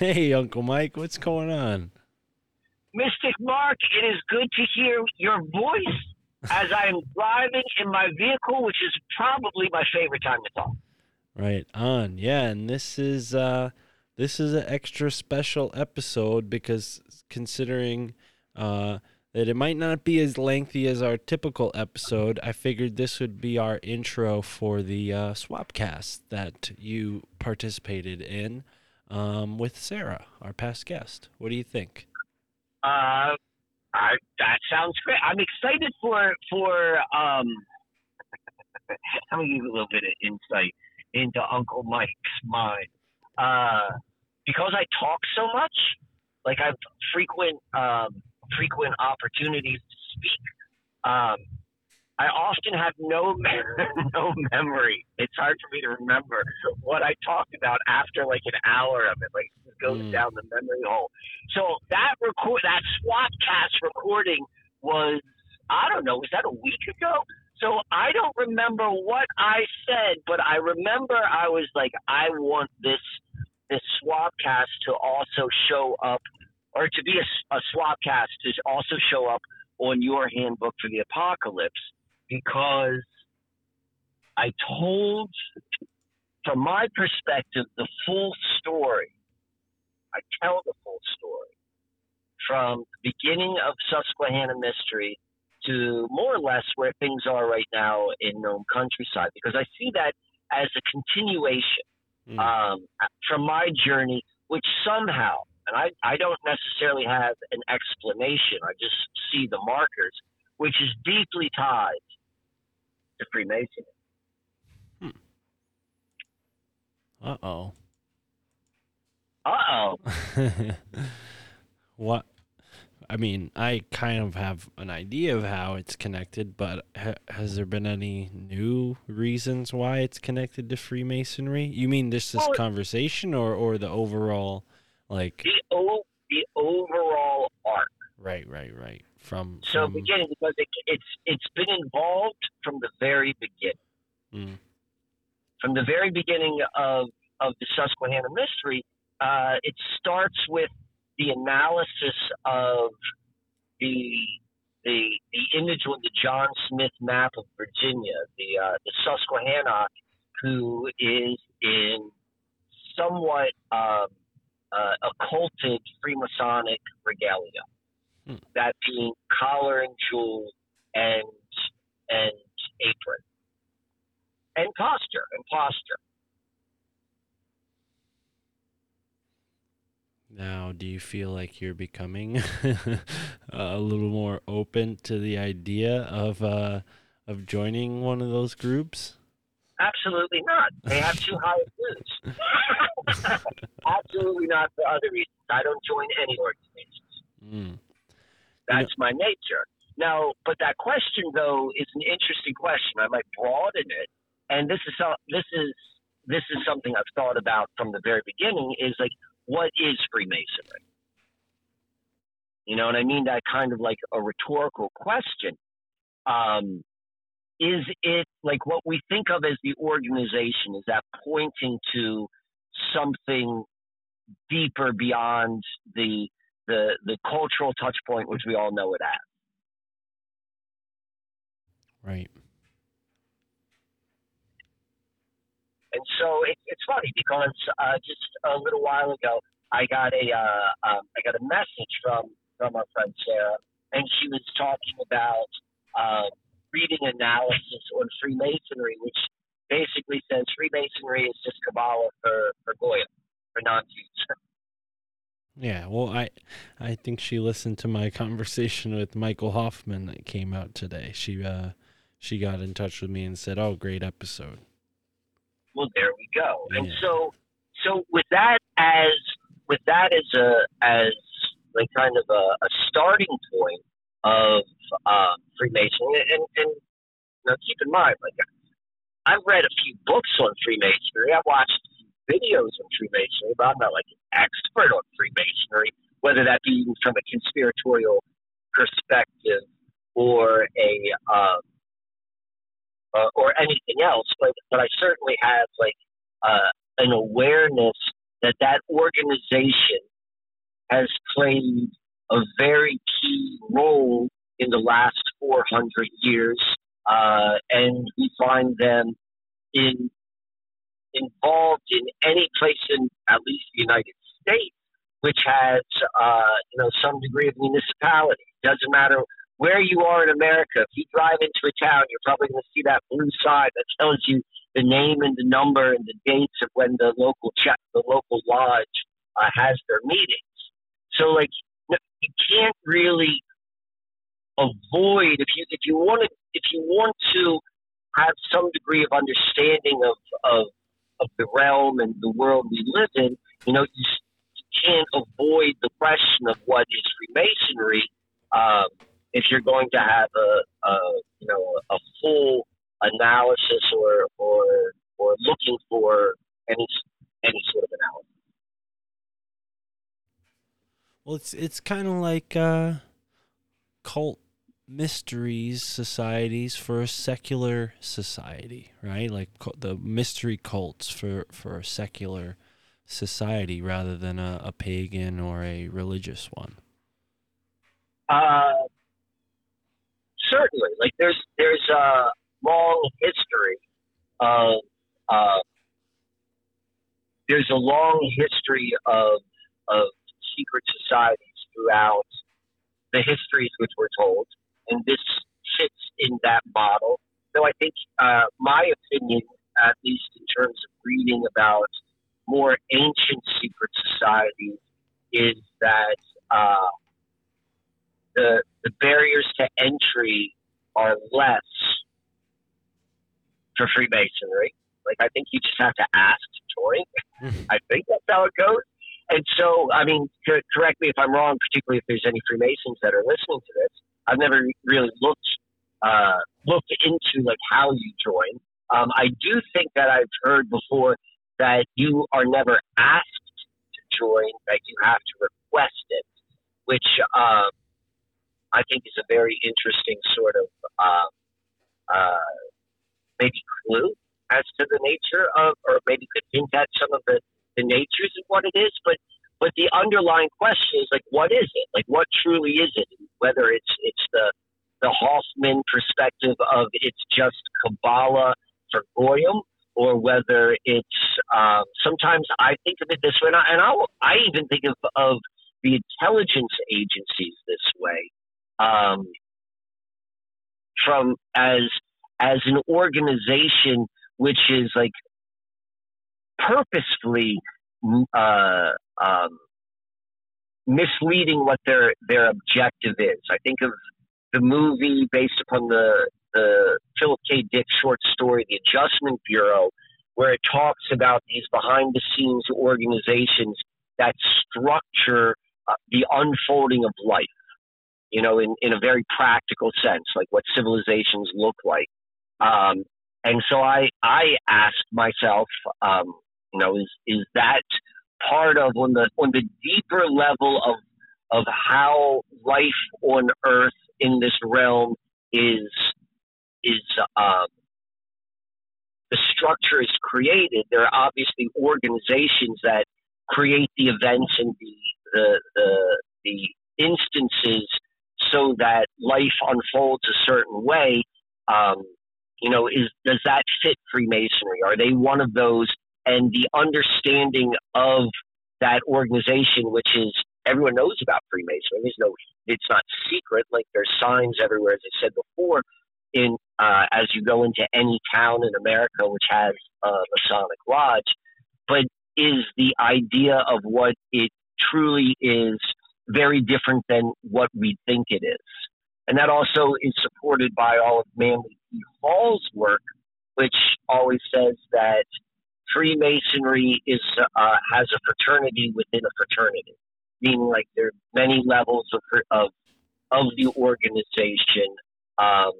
Hey, Uncle Mike, what's going on? Mystic Mark, it is good to hear your voice as I am driving in my vehicle, which is probably my favorite time to talk. Right on. Yeah, and this is uh this is an extra special episode because considering uh that it might not be as lengthy as our typical episode, I figured this would be our intro for the uh, Swapcast that you participated in um, with Sarah, our past guest. What do you think? Uh, I, that sounds great. I'm excited for for. Um, let me give you a little bit of insight into Uncle Mike's mind. Uh, because I talk so much, like I've frequent um, frequent opportunities to speak. Um, I often have no no memory. It's hard for me to remember what I talked about after like an hour of it. Like it goes mm. down the memory hole. So that record that Swapcast recording was I don't know, was that a week ago? So I don't remember what I said, but I remember I was like, I want this this Swapcast to also show up, or to be a, a Swapcast to also show up on your handbook for the apocalypse because I told, from my perspective, the full story. I tell the full story from the beginning of Susquehanna Mystery to more or less where things are right now in Nome Countryside, because I see that as a continuation mm. um, from my journey, which somehow, and I, I don't necessarily have an explanation, I just see the markers, which is deeply tied to Freemasonry. Hmm. Uh oh. Uh oh. what? I mean, I kind of have an idea of how it's connected, but ha- has there been any new reasons why it's connected to Freemasonry? You mean this this well, conversation, or or the overall, like the o- the overall arc? Right, right, right from, so from... beginning because it, it's it's been involved from the very beginning. Mm. From the very beginning of of the Susquehanna mystery, uh, it starts with the analysis of the the the image on the John Smith map of Virginia, the uh, the Susquehanna, who is in somewhat um, uh, occulted Freemasonic regalia hmm. that being collar and jewel and and apron and posture and posture. Now, do you feel like you're becoming a little more open to the idea of uh, of joining one of those groups? Absolutely not. They have too high views. Absolutely not for other reasons. I don't join any organizations. Mm. That's my nature. Now, but that question though is an interesting question. I might broaden it, and this is this is this is something I've thought about from the very beginning. Is like, what is Freemasonry? You know, and I mean that kind of like a rhetorical question. Um, is it like what we think of as the organization? Is that pointing to something deeper beyond the the the cultural touch point, which we all know it as. Right. And so it, it's funny because uh, just a little while ago, I got a uh, um, I got a message from from our friend Sarah, and she was talking about uh, reading analysis on Freemasonry, which basically says Freemasonry is just Kabbalah for for Goyim, for non-Jews. Yeah, well, I I think she listened to my conversation with Michael Hoffman that came out today. She uh she got in touch with me and said, "Oh, great episode." well, there we go. And so, so with that as with that as a as like kind of a, a starting point of uh, Freemasonry, and and you know, keep in mind, like I've read a few books on Freemasonry. I've watched videos on Freemasonry, but I'm not like an expert on Freemasonry, whether that be from a conspiratorial perspective or a um, uh, or anything else. But but I certainly have like uh, an awareness that that organization has played a very key role in the last 400 years, uh, and we find them in involved in any place in at least the United States which has uh, you know some degree of municipality. Doesn't matter where you are in America. If you drive into a town, you're probably going to see that blue sign that tells you the name and the number and the dates of when the local check, the local lodge uh, has their meetings. So like you can't really avoid if you if you want to if you want to have some degree of understanding of of of the realm and the world we live in, you know, you, you can't avoid the question of what is Freemasonry um, if you're going to have a, a you know a full analysis or or or looking for any any sort of analysis. Well, it's it's kind of like uh, cult mysteries societies for a secular society, right? Like the mystery cults for for a secular society rather than a, a pagan or a religious one. Uh, certainly, like there's there's a long history of uh, there's a long history of of secret societies throughout the histories which we're told, and this fits in that model. So I think uh, my opinion, at least in terms of reading about more ancient secret societies, is that uh, the the barriers to entry are less for Freemasonry. Like I think you just have to ask to join. I think that's how it goes. And so, I mean, co- correct me if I'm wrong, particularly if there's any Freemasons that are listening to this. I've never really looked uh, looked into like how you join. Um, I do think that I've heard before that you are never asked to join; that you have to request it, which um, I think is a very interesting sort of uh, uh, maybe clue as to the nature of, or maybe could hint at some of the, the natures of what it is. But but the underlying question is like, what is it? Like, what truly is it? Whether it's it's the the Hoffman perspective of it's just Kabbalah for Goyim, or whether it's um, sometimes I think of it this way, and I, and I, I even think of, of the intelligence agencies this way, um, from as as an organization which is like purposefully uh, um, misleading what their their objective is. I think of the movie based upon the the Philip K. Dick short story, The Adjustment Bureau, where it talks about these behind the scenes organizations that structure uh, the unfolding of life. You know, in, in a very practical sense, like what civilizations look like. Um, and so I I asked myself, um, you know, is is that part of on the on the deeper level of of how life on Earth in this realm is is um, the structure is created. There are obviously organizations that create the events and the the the, the instances so that life unfolds a certain way. Um, you know, is does that fit Freemasonry? Are they one of those? And the understanding of that organization, which is everyone knows about Freemasonry. There's no, it's not secret. Like there's signs everywhere, as I said before. In uh, as you go into any town in America which has a Masonic lodge, but is the idea of what it truly is very different than what we think it is. And that also is supported by all of Manly P. Hall's work, which always says that Freemasonry is uh, has a fraternity within a fraternity, meaning like there are many levels of of of the organization, um,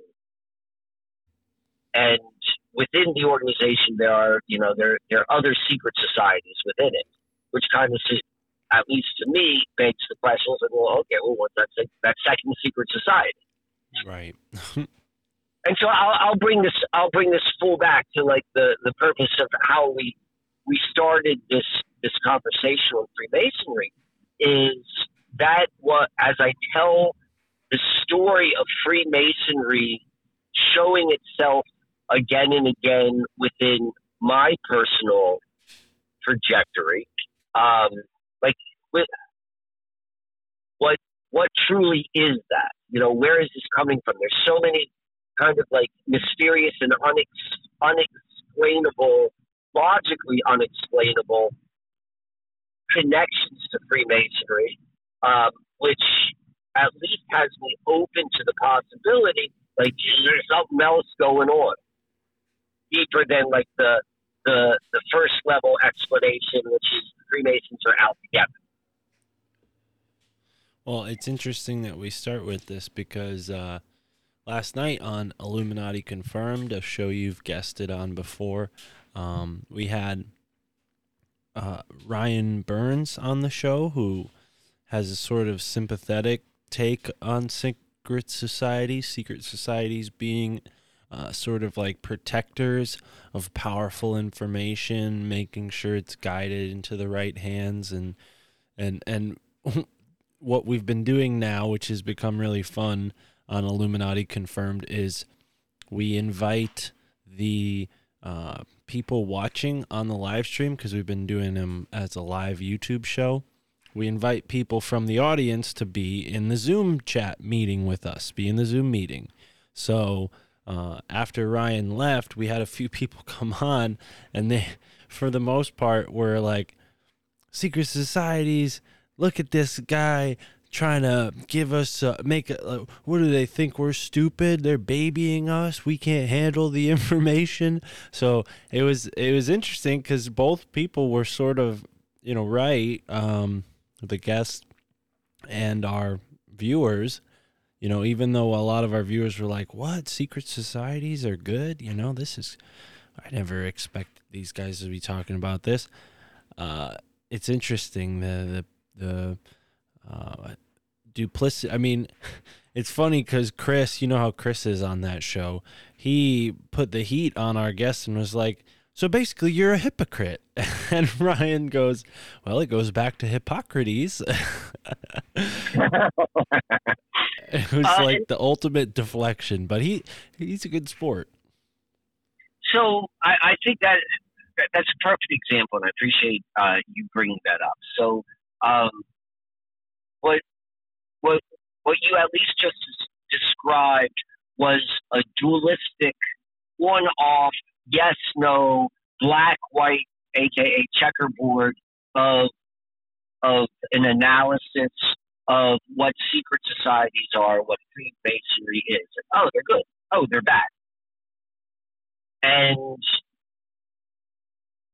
and within the organization there are you know there there are other secret societies within it, which kind of at least to me begs the question: well, okay, well, what's that that second secret society? Right. and so I'll, I'll bring this I'll bring this full back to like the the purpose of how we we started this this conversation on Freemasonry is that what as I tell the story of Freemasonry showing itself again and again within my personal trajectory, um, like with, what what truly is that? You know, where is this coming from? There's so many kind of like mysterious and unex- unexplainable, logically unexplainable connections to Freemasonry, um, which at least has me open to the possibility like there's something else going on deeper than like the the the first level explanation, which is Freemasons are out together. Well, it's interesting that we start with this because uh, last night on Illuminati Confirmed, a show you've guested on before, um, we had uh, Ryan Burns on the show, who has a sort of sympathetic take on secret societies, secret societies being uh, sort of like protectors of powerful information, making sure it's guided into the right hands, and and and what we've been doing now, which has become really fun on Illuminati Confirmed is we invite the uh, people watching on the live stream because we've been doing them as a live YouTube show. We invite people from the audience to be in the Zoom chat meeting with us, be in the Zoom meeting. So uh, after Ryan left, we had a few people come on, and they, for the most part, were like, secret societies. Look at this guy trying to give us uh, make uh, what do they think? We're stupid? They're babying us? We can't handle the information? So it was it was interesting because both people were sort of you know right um the guests and our viewers you know even though a lot of our viewers were like what? Secret societies are good? You know this is i never expect these guys to be talking about this. Uh it's interesting the the the uh, duplicity. I mean, it's funny because Chris, you know how Chris is on that show. He put the heat on our guest and was like, "So basically, you're a hypocrite." And Ryan goes, "Well, it goes back to Hippocrates." it was uh, like the ultimate deflection, but he he's a good sport. So I, I think that that's a perfect example, and I appreciate uh, you bringing that up. So, um, what what what you at least just described was a dualistic, one-off, yes, no, black, white, aka checkerboard of of an analysis of what secret societies are, what Freemasonry is. oh, they're good. Oh, they're bad. And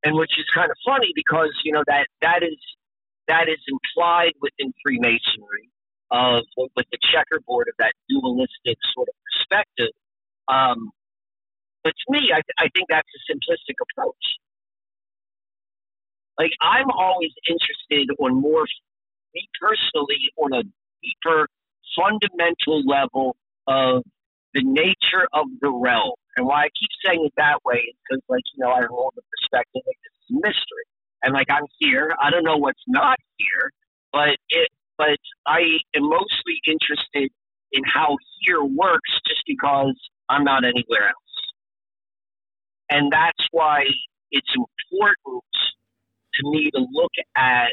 and which is kind of funny because you know that that is that is implied within Freemasonry of with the checkerboard of that dualistic sort of perspective. Um, but to me, I, I think that's a simplistic approach. Like I'm always interested on more, me personally, on a deeper, fundamental level of the nature of the realm. And why I keep saying it that way is because, like, you know, I hold the perspective like this is a mystery. And like I'm here, I don't know what's not here, but it but I am mostly interested in how here works just because I'm not anywhere else. And that's why it's important to me to look at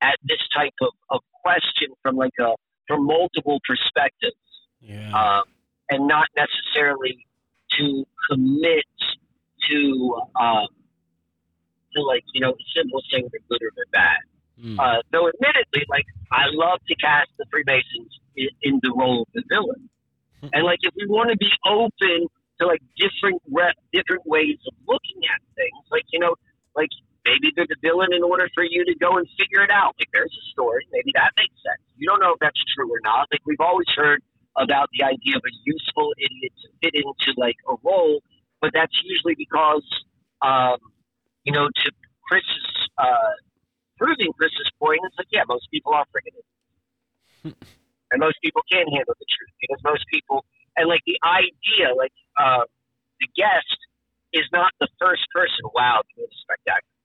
at this type of, of question from like a from multiple perspectives. Yeah. Um, and not necessarily to commit to um, to like, you know, simple thing they're good or they're bad. Mm. Uh, though, admittedly, like I love to cast the Freemasons in, in the role of the villain, hmm. and like if we want to be open to like different re- different ways of looking at things. Like you know, like maybe they're the villain in order for you to go and figure it out. Like there's a story, maybe that makes sense. You don't know if that's true or not. Like we've always heard about the idea of a useful idiot to fit into like a role, but that's usually because, um, you know, to Chris's uh, proving Chris's point, it's like yeah, most people are freaking idiots. and most people can't handle the truth because most people and like the idea, like uh, the guest is not the first person. Wow, this is spectacular.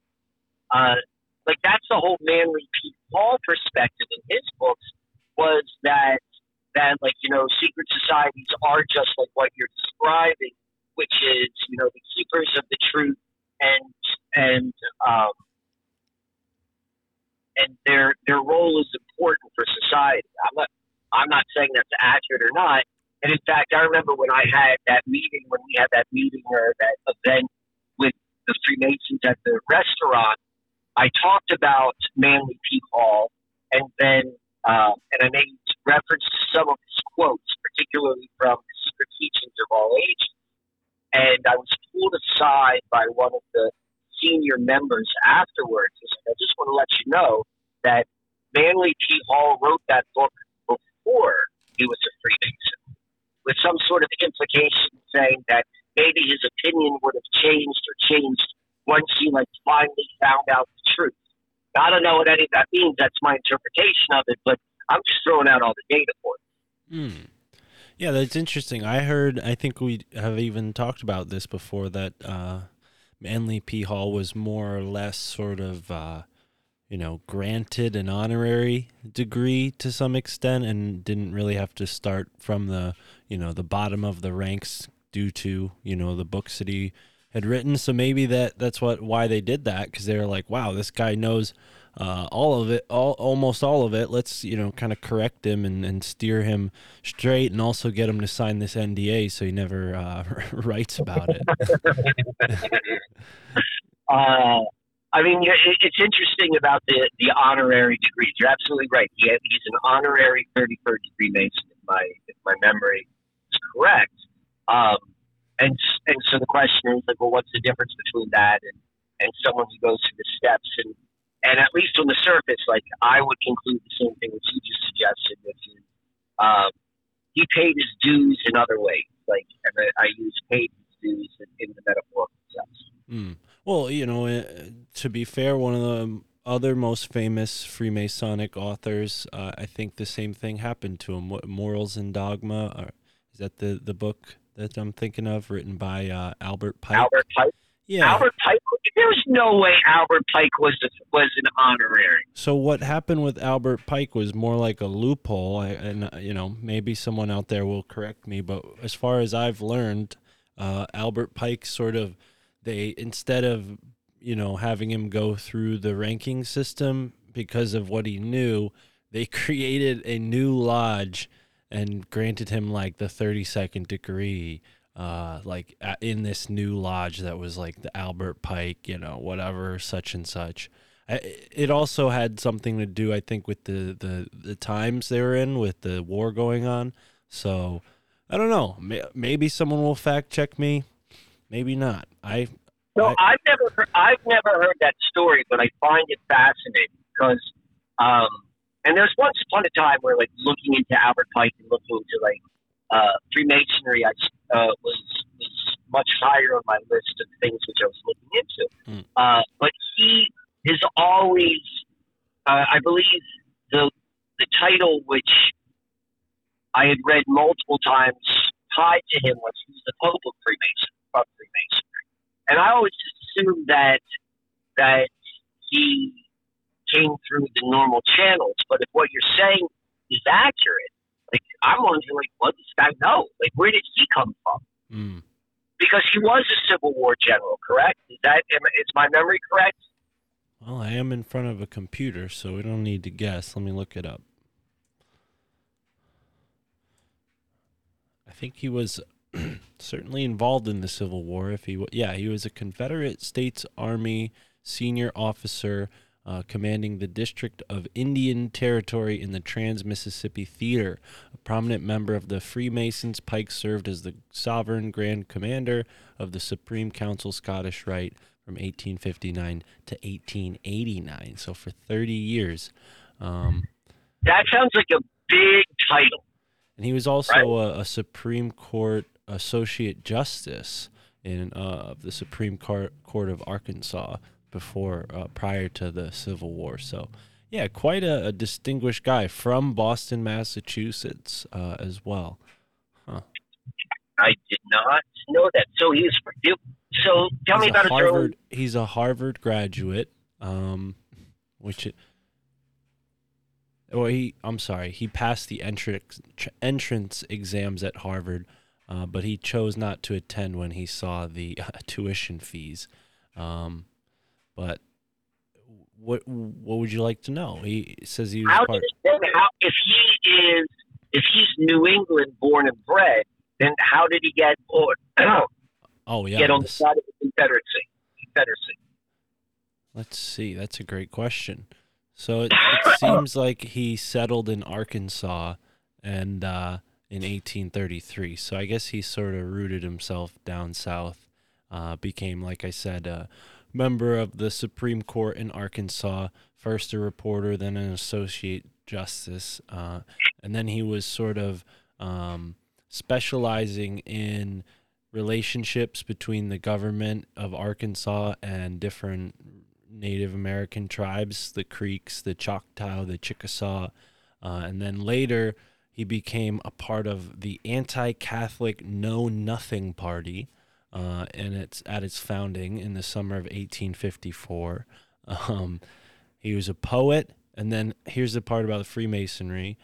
Uh, like that's the whole Manly P. Hall perspective in his books was that that like you know secret societies are just like what you're describing, which is you know the keepers of the truth and and um, and their their role is important for society. I'm not I'm not saying that's accurate or not. And in fact, I remember when I had that meeting, when we had that meeting or that event with the Freemasons at the restaurant, I talked about Manly P. Hall, and then um, and I made reference to some of his quotes, particularly from the Secret Teachings of All Ages. And I was pulled aside by one of the senior members afterwards. He said, I just want to let you know that Manly P. Hall wrote that book before he was a Freemason, with some sort of implication saying that maybe his opinion would have changed or changed once he like finally found out the truth. I don't know what any of that means. That's my interpretation of it, but I'm just throwing out all the data for it. Hmm. Yeah, that's interesting. I heard. I think we have even talked about this before. That uh, Manly P. Hall was more or less sort of uh, you know, granted an honorary degree to some extent and didn't really have to start from the, you know, the bottom of the ranks due to, you know, the books that he had written. So maybe that that's what why they did that because they were like, wow, this guy knows uh, all of it, all almost all of it. Let's you know kind of correct him and, and steer him straight, and also get him to sign this NDA so he never uh, writes about it. uh, I mean, it's interesting about the, the honorary degrees. You're absolutely right. He, he's an honorary 33rd degree Mason, if my, if my memory is correct. Um, and, and so the question is, like, well, what's the difference between that and, and someone who goes through the steps? And, and at least on the surface, like, I would conclude the same thing that you just suggested, which is um, he paid his dues in other ways. Like, and I, I use paid his dues in, in the metaphorical sense. Mm. Well, you know, uh, to be fair, one of the other most famous Freemasonic authors, uh, I think the same thing happened to him. What, Morals and Dogma, or, is that the, the book that I'm thinking of, written by uh, Albert Pike? Albert Pike. Yeah. Albert Pike. There was no way Albert Pike was a, was an honorary. So what happened with Albert Pike was more like a loophole, and uh, you know maybe someone out there will correct me, but as far as I've learned, uh, Albert Pike sort of they instead of you know having him go through the ranking system because of what he knew they created a new lodge and granted him like the 32nd degree uh like in this new lodge that was like the Albert Pike you know whatever such and such. It also had something to do i think with the the the times they were in with the war going on. So i don't know. Maybe someone will fact check me. Maybe not. I no, I, have never heard, I've never heard that story, but I find it fascinating because, um, and there's once upon a time where like looking into Albert Pike and looking into like uh, Freemasonry, I uh, was was much higher on my list of things which I was looking into. Mm. Uh, but he is always, uh, I believe, the the title which I had read multiple times tied to him was he's the Pope of Freemason of Freemasonry. And I always just assumed that that he came through the normal channels. But if what you're saying is accurate, like I'm wondering, like, what does this guy know? Like, where did he come from? Mm. Because he was a Civil War general, correct? Is that is my memory correct? Well, I am in front of a computer, so we don't need to guess. Let me look it up. I think he was certainly involved in the Civil War. If he, yeah, he was a Confederate States Army senior officer uh, commanding the District of Indian Territory in the Trans Mississippi Theater. A prominent member of the Freemasons, Pike served as the sovereign grand commander of the Supreme Council Scottish Rite from 1859 to 1889. So for 30 years. Um, that sounds like a big title. And he was also right. a, a, Supreme Court Associate Justice in uh, the Supreme Court, Court of Arkansas before uh, prior to the Civil War. So, yeah, quite a, a distinguished guy from Boston, Massachusetts, uh, as well. Huh. I did not know that. So he's so tell he's me about Harvard. He's a Harvard graduate, um, which. It, well, he. I'm sorry. He passed the entrance entrance exams at Harvard, uh, but he chose not to attend when he saw the uh, tuition fees. Um, but what what would you like to know? He says he was how part. Did, how, if he is if he's New England born and bred, then how did he get or oh yeah get on this, the side of the Confederacy? Confederacy. Let's see. That's a great question. So it, it seems like he settled in Arkansas and uh, in 1833. So I guess he sort of rooted himself down south. Uh, became, like I said, a member of the Supreme Court in Arkansas. First a reporter, then an associate justice, uh, and then he was sort of um, specializing in relationships between the government of Arkansas and different Native American tribes, the Creeks, the Choctaw, the Chickasaw, uh, and then later he became a part of the anti-Catholic Know Nothing Party, uh, and it's at its founding in the summer of 1854. Um, he was a poet, and then here's the part about the Freemasonry.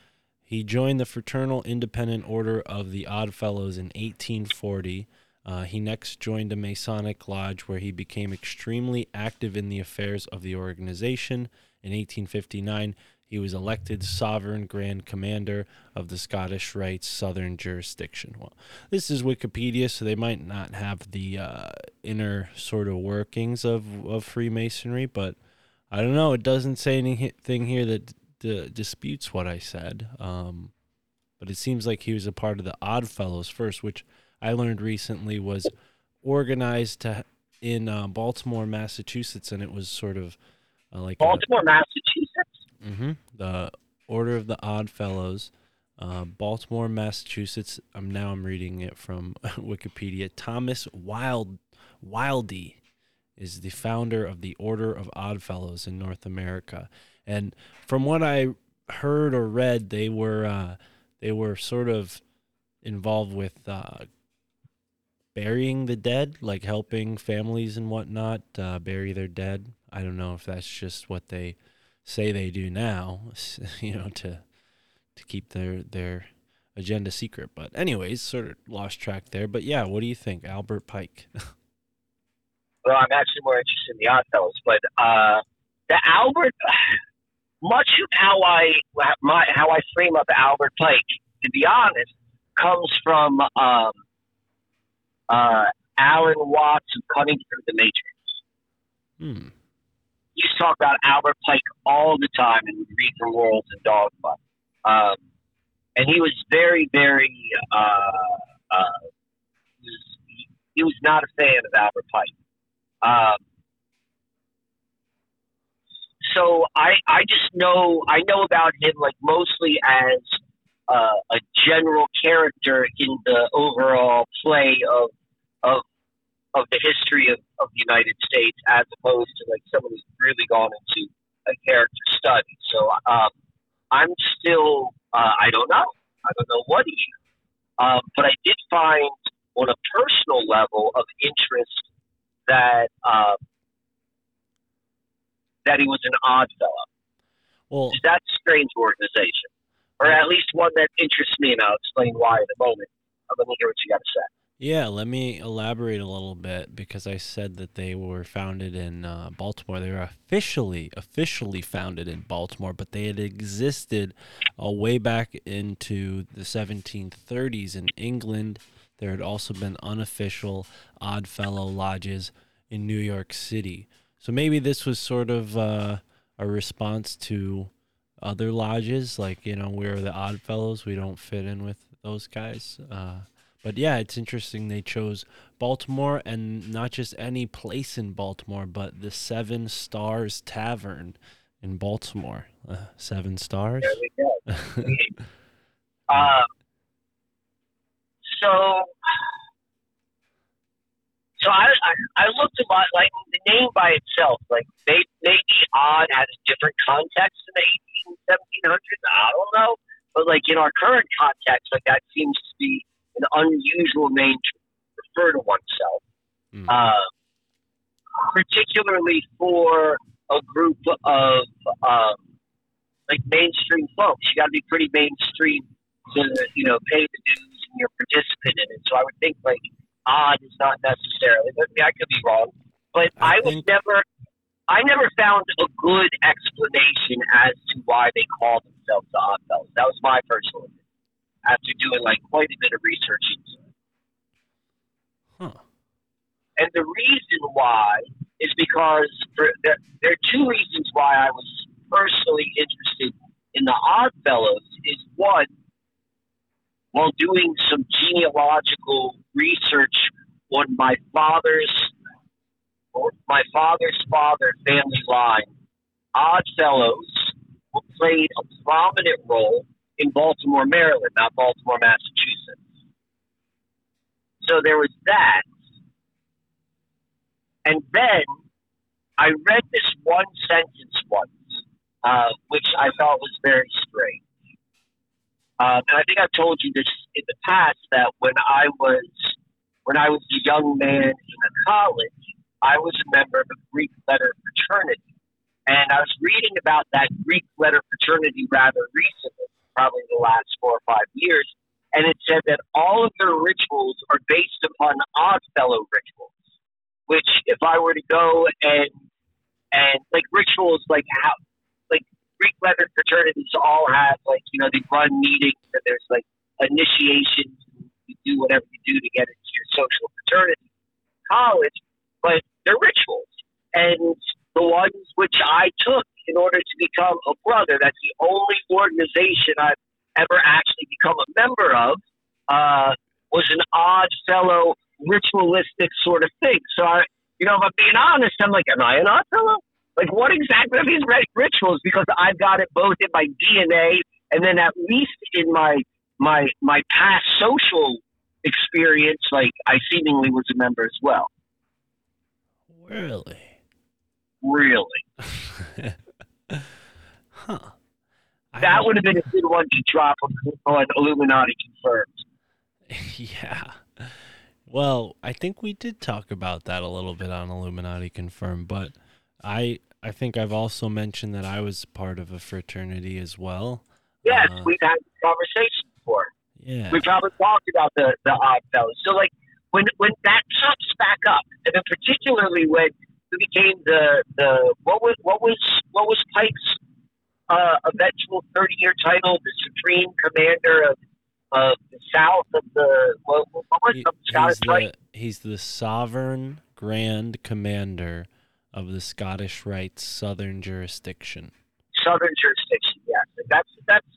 He joined the Fraternal Independent Order of the Odd Fellows in 1840 uh, he next joined a Masonic lodge where he became extremely active in the affairs of the organization. In 1859, he was elected sovereign grand commander of the Scottish Rite's southern jurisdiction. Well, this is Wikipedia, so they might not have the uh, inner sort of workings of, of Freemasonry, but I don't know. It doesn't say anything here that d- disputes what I said. Um, but it seems like he was a part of the Odd Fellows first, which I learned recently was organized to in uh, Baltimore, Massachusetts, and it was sort of uh, like Baltimore, a, Massachusetts. Mm-hmm. The Order of the Odd Fellows, uh, Baltimore, Massachusetts. I'm now I'm reading it from Wikipedia. Thomas Wild Wildey is the founder of the Order of Odd Fellows in North America, and from what I heard or read, they were uh, they were sort of involved with uh, burying the dead, like helping families and whatnot uh, bury their dead. I don't know if that's just what they say they do now, you know, to to keep their their agenda secret. But anyways, sort of lost track there. But yeah, what do you think, Albert Pike? well, I'm actually more interested in the Oddfellows, but uh, the Albert, much of how I my how I frame up Albert Pike, to be honest, comes from. Um, uh, Alan Watts of Cutting Through the Matrix. Hmm. Used to talk about Albert Pike all the time in Read from Morals and Dogma. Um, and he was very, very, uh, uh, he, was, he, he, was not a fan of Albert Pike. Um, so I, I just know, I know about him like mostly as uh, a general character in the overall play of of the history of, of the United States as opposed to like someone who's really gone into a character study. So um, I'm still uh, I don't know I don't know what he um, but I did find on a personal level of interest that um, that he was an odd fellow. Well, that's a strange organization, or at least one that interests me, and I'll explain why in a moment. Let me hear what you got to say. Yeah, let me elaborate a little bit because I said that they were founded in uh, Baltimore. They were officially officially founded in Baltimore, but they had existed uh, way back into the 1730s in England. There had also been unofficial Odd Fellow lodges in New York City. So maybe this was sort of uh, a response to other lodges. Like you know, we're the Odd Fellows. We don't fit in with those guys. But yeah, it's interesting they chose Baltimore and not just any place in Baltimore, but the Seven Stars Tavern in Baltimore. Uh, seven stars. There we go. um, so, so I, I I looked my like the name by itself, like maybe, maybe odd has a different context in the 18, 1700s. I don't know, but like in our current context, like that seems to be an unusual name to refer to oneself, mm. uh, particularly for a group of um, like mainstream folks. You got to be pretty mainstream to you know pay the dues and you're a participant in it. So I would think like odd is not necessarily. But I could be wrong, but I, I was never. I never found a good explanation as to why they call themselves the Oddfellows. That was my personal opinion after doing like quite a bit of research into it. Huh. And the reason why is for, there, there are two reasons why I was personally interested in the Odd Fellows. Is one, while doing some genealogical research on my father's or my father's father family line, Odd Fellows played a prominent role in Baltimore, Maryland, not Baltimore, Massachusetts. So there was that. And then I read this one sentence once, uh, which I thought was very strange. Um, and I think I've told you this in the past that when I was when I was a young man in a college, I was a member of a Greek letter fraternity, and I was reading about that Greek letter fraternity rather recently probably the last four or five years. And it said that all of their rituals are based upon Oddfellow rituals, which if I were to go and and like rituals like how like Greek letter fraternities all have like you know they run meetings and there's like initiations you do whatever you do to get into your social fraternity college, but they're rituals and the ones which I took in order to become a brother. That's the only organization I've ever actually become a member of. Uh, was an odd fellow ritualistic sort of thing. So I, you know, if I'm being honest, I'm like, am I an odd fellow? Like, what exactly are these rituals? Because I've got it both in my DNA and then at least in my my my past social experience, like I seemingly was a member as well. Really? Really? huh. That would have been a good one to drop on Illuminati confirmed. yeah. Well, I think we did talk about that a little bit on Illuminati confirmed, but I I think I've also mentioned that I was part of a fraternity as well. Yes, uh, we've had conversations before. Yeah. We probably talked about the the odd fellows. So like when when that pops back up, and then particularly when who became the the what was what was what was Pike's uh, eventual thirty year title, the supreme commander of of the south of the what, what was he, Scottish he's the, he's the sovereign grand commander of the Scottish Rite's southern jurisdiction. Southern jurisdiction, yes. That's that's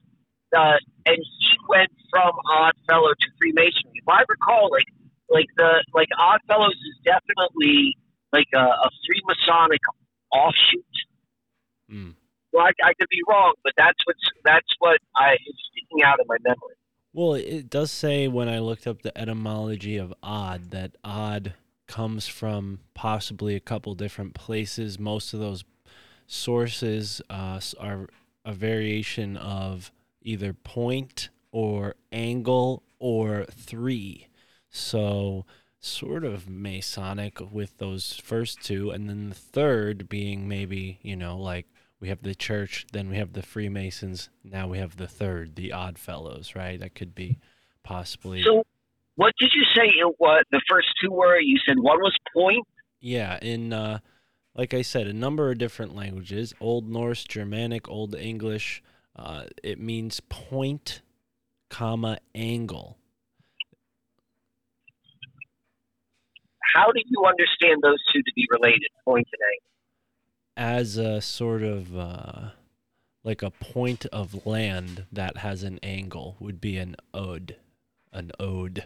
uh, and he went from Odd Fellow to Freemasonry. If I recall, like like the like Odd Fellows is definitely like a, a Freemasonic offshoot. Mm. Well, I, I, could be wrong, but that's what's that's what I is sticking out in my memory. Well, it does say when I looked up the etymology of odd that odd comes from possibly a couple different places. Most of those sources uh, are a variation of either point or angle or three. So sort of Masonic with those first two, and then the third being maybe, you know, like we have the church, then we have the Freemasons, now we have the third, the Odd Fellows, right? That could be possibly. So, what did you say it was? The first two were you said one was point? Yeah, in uh, like I said, a number of different languages: Old Norse, Germanic, Old English. Uh, it means point, comma angle. how do you understand those two to be related, point and angle? as a sort of uh, like a point of land that has an angle would be an ode, an ode.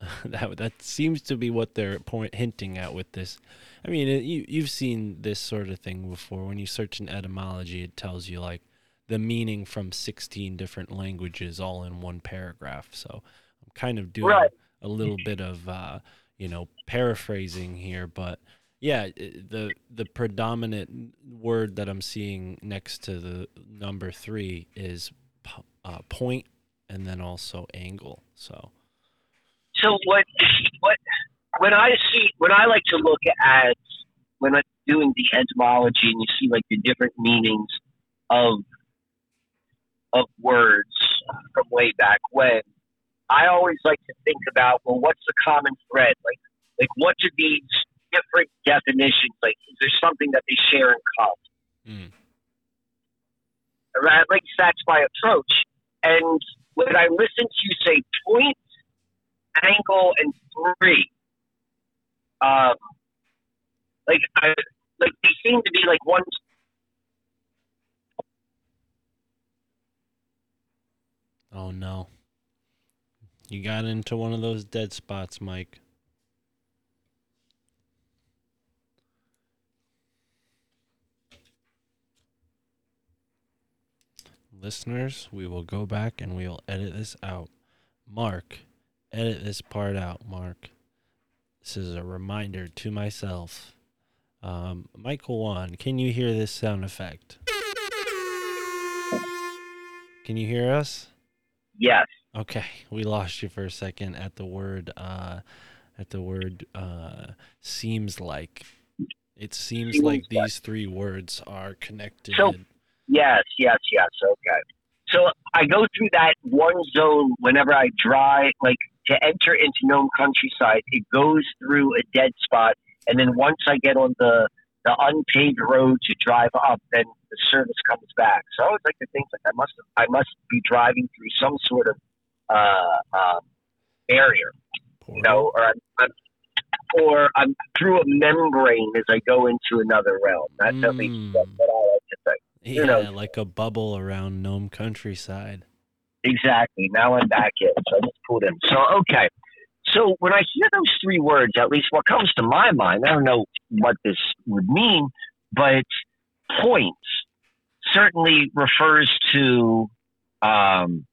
that that seems to be what they're point hinting at with this. I mean, it, you you've seen this sort of thing before. When you search an etymology, it tells you like the meaning from 16 different languages all in one paragraph. So I'm kind of doing Right. a little bit of uh, you know paraphrasing here, but yeah, the the predominant word that I'm seeing next to the number three is p- uh, point and then also angle. So So what what when I see when I like to look at when I'm doing the etymology and you see like the different meanings of of words from way back when, I always like to think about well, what's the common thread? Like like what do these different definitions like? Is there something that they share in common? mm, Right? Like that's my approach. And when I listen to you say point, angle, and three, um, like I, like they seem to be like one. oh no, you got into one of those dead spots, Mike. Listeners, we will go back and we will edit this out. Mark, edit this part out, Mark. This is a reminder to myself. Um, Michael Wan, can you hear this sound effect? Can you hear us? Yes. Okay, we lost you for a second at the word uh at the word uh seems like. It seems Seems like like. these three words are connected. So- Yes. Yes. Yes. Okay. So I go through that one zone whenever I drive, like to enter into Nome countryside. It goes through a dead spot, and then once I get on the the unpaved road to drive up, then the service comes back. So I always like to think like I must I must be driving through some sort of uh, um, barrier, you know, or I'm, I'm or I'm through a membrane as I go into another realm. That's at least Mm. what, what I like to think. yeah, you know. like a bubble around Nome countryside. Exactly. Now I'm back in. So I just pulled in. So okay. So when I hear those three words, at least what comes to my mind, I don't know what this would mean, but point certainly refers to um,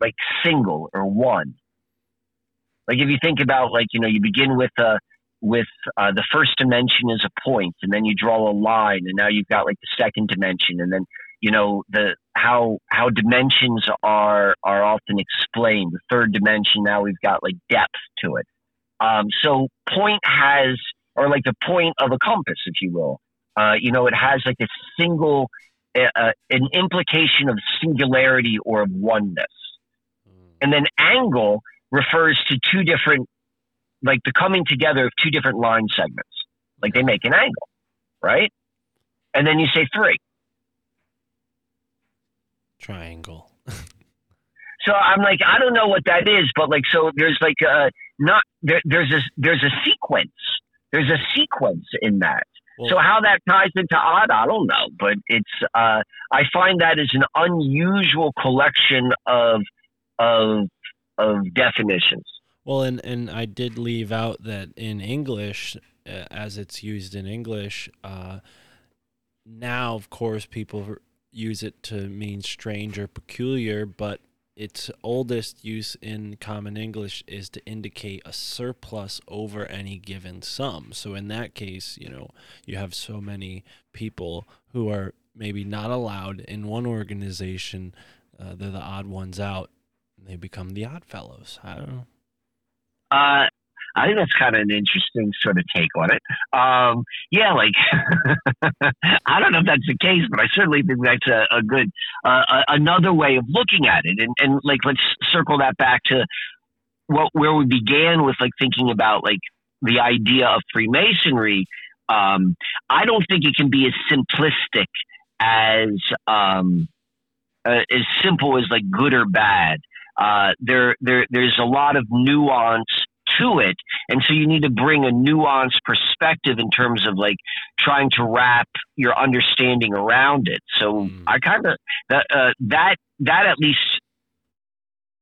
like single or one. Like if you think about like you know you begin with a with uh, the first dimension is a point, and then you draw a line, and now you've got like the second dimension, and then you know the how how dimensions are are often explained. The third dimension now we've got like depth to it. Um, so point has or like the point of a compass, if you will. Uh, you know, it has like a single uh, an implication of singularity or of oneness, and then angle refers to two different like the coming together of two different line segments. Like they make an angle, right? And then you say three. Triangle. So I'm like, I don't know what that is, but like, so there's like a not there, there's a there's a sequence. There's a sequence in that. so how that ties into odd, I don't know, but it's uh, I find that is an unusual collection of of of definitions. Well, and and I did leave out that in English, uh, as it's used in English, uh, now of course people use it to mean strange or peculiar, but its oldest use in common English is to indicate a surplus over any given sum. So in that case, you know, you have so many people who are maybe not allowed in one organization, uh, they're the odd ones out, and they become the odd fellows. I don't know. Uh, I think that's kind of an interesting sort of take on it. Um, yeah, like I don't know if that's the case, but I certainly think that's a, a good uh, a, another way of looking at it. And, and like let's circle that back to what where we began with like thinking about like the idea of Freemasonry. Um, I don't think it can be as simplistic as um, uh, as simple as like good or bad. Uh, there, there, there's a lot of nuance to it. And so you need to bring a nuanced perspective in terms of like trying to wrap your understanding around it. So Mm. I kind of, that, uh, that, that at least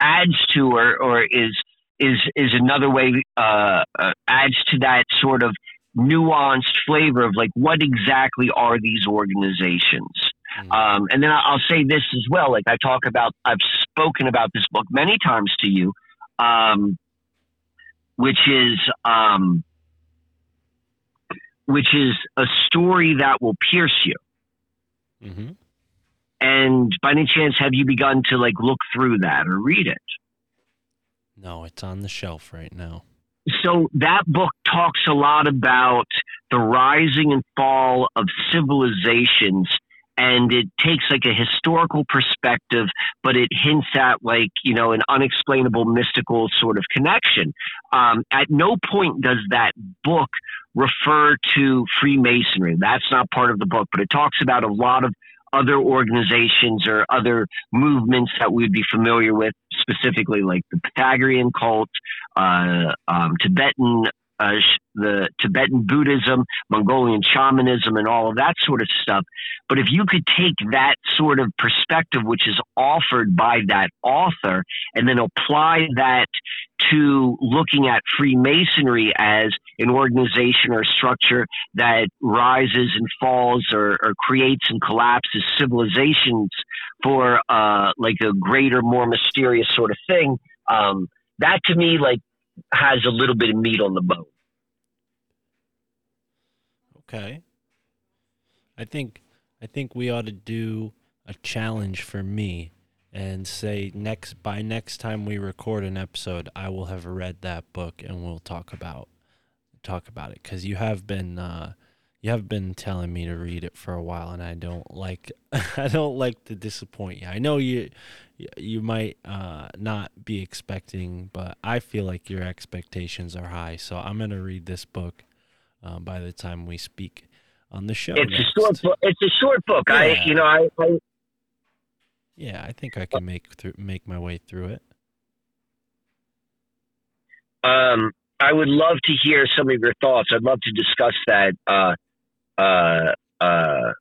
adds to or, or is, is, is another way, uh, uh, adds to that sort of nuanced flavor of like, what exactly are these organizations? Mm. Um, and then I'll say this as well. Like I talk about, I've spoken about this book many times to you, um, which is um, which is a story that will pierce you. hmm And by any chance, have you begun to like look through that or read it? No, it's on the shelf right now. So that book talks a lot about the rising and fall of civilizations and it takes like a historical perspective but it hints at like you know an unexplainable mystical sort of connection. Um, at no point does that book refer to freemasonry. That's not part of the book but it talks about a lot of other organizations or other movements that we'd be familiar with specifically like the pythagorean cult uh, um, tibetan uh, the Tibetan Buddhism, Mongolian shamanism, and all of that sort of stuff. But if you could take that sort of perspective, which is offered by that author, and then apply that to looking at Freemasonry as an organization or structure that rises and falls or, or creates and collapses civilizations for uh, like a greater, more mysterious sort of thing, um, that to me, like, has a little bit of meat on the bone. Okay. I think I think we ought to do a challenge for me and say next by next time we record an episode, I will have read that book and we'll talk about talk about it cuz you have been uh you have been telling me to read it for a while and I don't like I don't like to disappoint you. I know you you might uh, not be expecting, but I feel like your expectations are high. So I'm going to read this book uh, by the time we speak on the show. It's a short book. It's a short book. Yeah. I, you know, I, I, Yeah, I think I can make through make my way through it. um, I would love to hear some of your thoughts. I'd love to discuss that. Uh, uh, uh,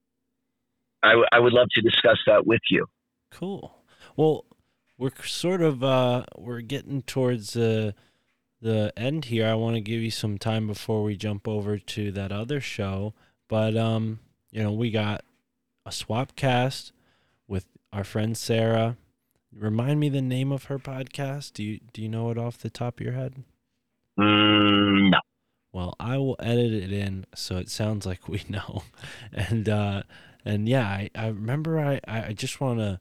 I, w- I would love to discuss that with you. Cool. Well, we're sort of uh we're getting towards the the end here. I want to give you some time before we jump over to that other show, but um, you know, we got a swap cast with our friend Sarah. Remind me the name of her podcast. Do you do you know it off the top of your head? Mm, no. Well, I will edit it in so it sounds like we know. And uh and yeah, I, I remember I, I just wanna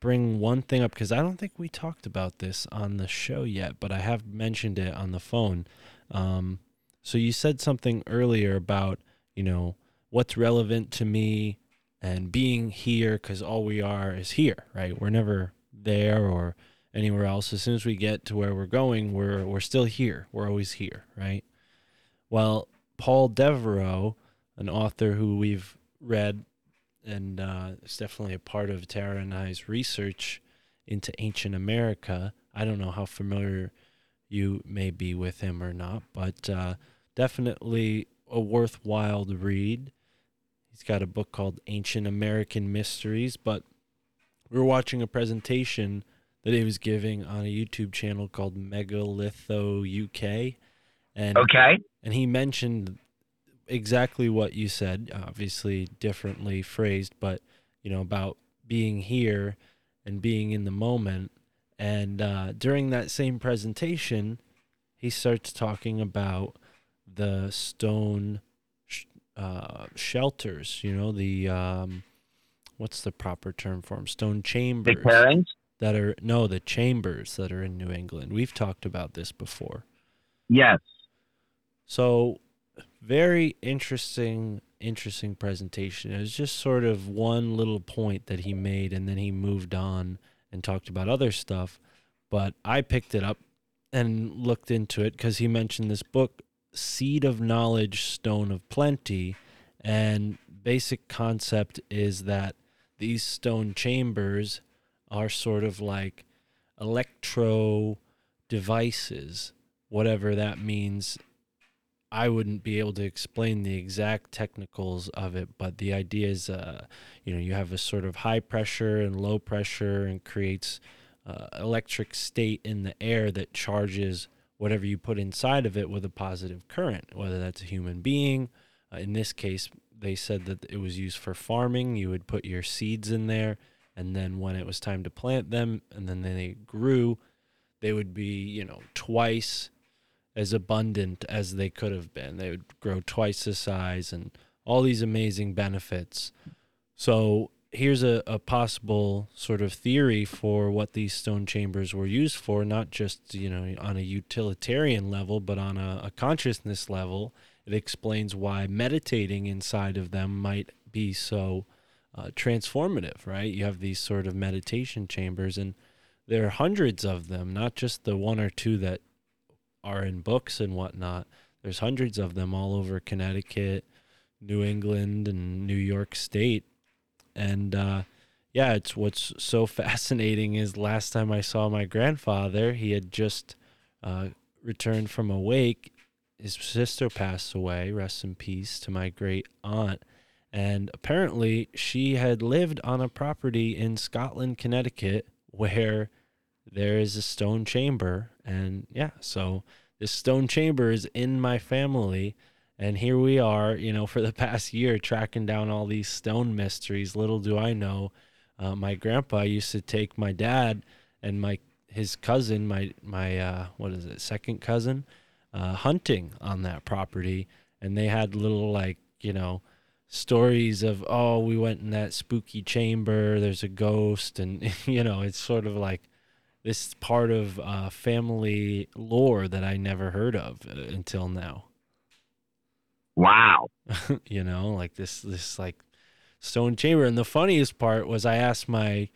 bring one thing up because I don't think we talked about this on the show yet, but I have mentioned it on the phone. Um so you said something earlier about, you know, what's relevant to me and being here because all we are is here, right? We're never there or anywhere else. As soon as we get to where we're going, we're we're still here. We're always here, right? Well, Paul Devereux, an author who we've read and uh, is definitely a part of Tara and I's research into ancient America. I don't know how familiar you may be with him or not, but uh, definitely a worthwhile read. He's got a book called Ancient American Mysteries, but we were watching a presentation that he was giving on a YouTube channel called Megalitho UK. And Okay. And he mentioned exactly what you said, obviously differently phrased, but you know about being here and being in the moment. And uh, during that same presentation, he starts talking about the stone sh- uh, shelters. You know the um, what's the proper term for them? Stone chambers The cairns? that are no the chambers that are in New England. We've talked about this before. Yes. So very interesting interesting presentation. It was just sort of one little point that he made and then he moved on and talked about other stuff, but I picked it up and looked into it cuz he mentioned this book Seed of Knowledge Stone of Plenty and basic concept is that these stone chambers are sort of like electro devices whatever that means. I wouldn't be able to explain the exact technicals of it, but the idea is, uh, you know, you have a sort of high pressure and low pressure, and creates uh, electric state in the air that charges whatever you put inside of it with a positive current, whether that's a human being. Uh, in this case, they said that it was used for farming. You would put your seeds in there, and then when it was time to plant them, and then they grew, they would be, you know, twice as abundant as they could have been. They would grow twice the size and all these amazing benefits. So here's a, a possible sort of theory for what these stone chambers were used for, not just, you know, on a utilitarian level, but on a, a consciousness level. It explains why meditating inside of them might be so uh, transformative, right? You have these sort of meditation chambers, and there are hundreds of them, not just the one or two that are in books and whatnot. There's hundreds of them all over Connecticut, New England, and New York State. And uh, yeah, it's what's so fascinating is last time I saw my grandfather, he had just uh, returned from a wake. His sister passed away, rest in peace to my great aunt. And apparently, she had lived on a property in Scotland, Connecticut, where there is a stone chamber. And yeah, so this stone chamber is in my family. And here we are, you know, for the past year tracking down all these stone mysteries. Little do I know, uh, my grandpa used to take my dad and my his cousin, my my uh, what is it, second cousin, uh, hunting on that property, and they had little like you know stories of oh we went in that spooky chamber, there's a ghost, and you know it's sort of like this part of uh, family lore that I never heard of uh, until now. Wow. you know, like this this like stone chamber. And the funniest part was I asked my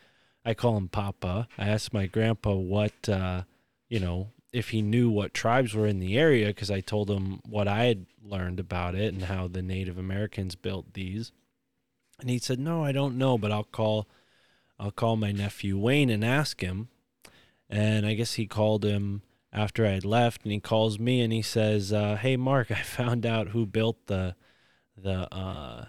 I call him Papa. I asked my grandpa what uh, you know, if he knew what tribes were in the area because I told him what I had learned about it and how the Native Americans built these. And he said, "No, I don't know, but I'll call I'll call my nephew Wayne and ask him." And I guess he called him after I had left, and he calls me and he says, uh, "Hey, Mark, I found out who built the the uh,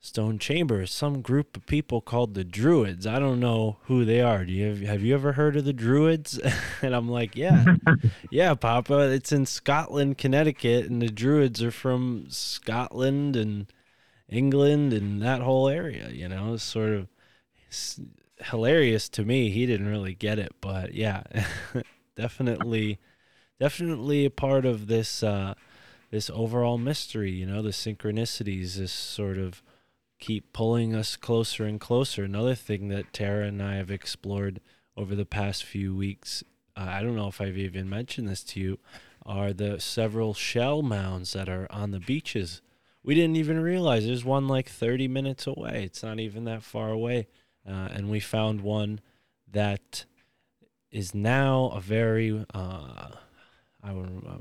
stone chamber. Some group of people called the Druids. I don't know who they are. Do you have, have you ever heard of the Druids?" and I'm like, "Yeah, yeah, Papa. It's in Scotland, Connecticut, and the Druids are from Scotland and England and that whole area. You know, sort of." Hilarious to me. He didn't really get it, but yeah, definitely, definitely a part of this uh, this overall mystery. You know, the synchronicities, this sort of keep pulling us closer and closer. Another thing that Tara and I have explored over the past few weeks. Uh, I don't know if I've even mentioned this to you. Are the several shell mounds that are on the beaches? We didn't even realize there's one like 30 minutes away. It's not even that far away uh, and we found one that is now a very uh,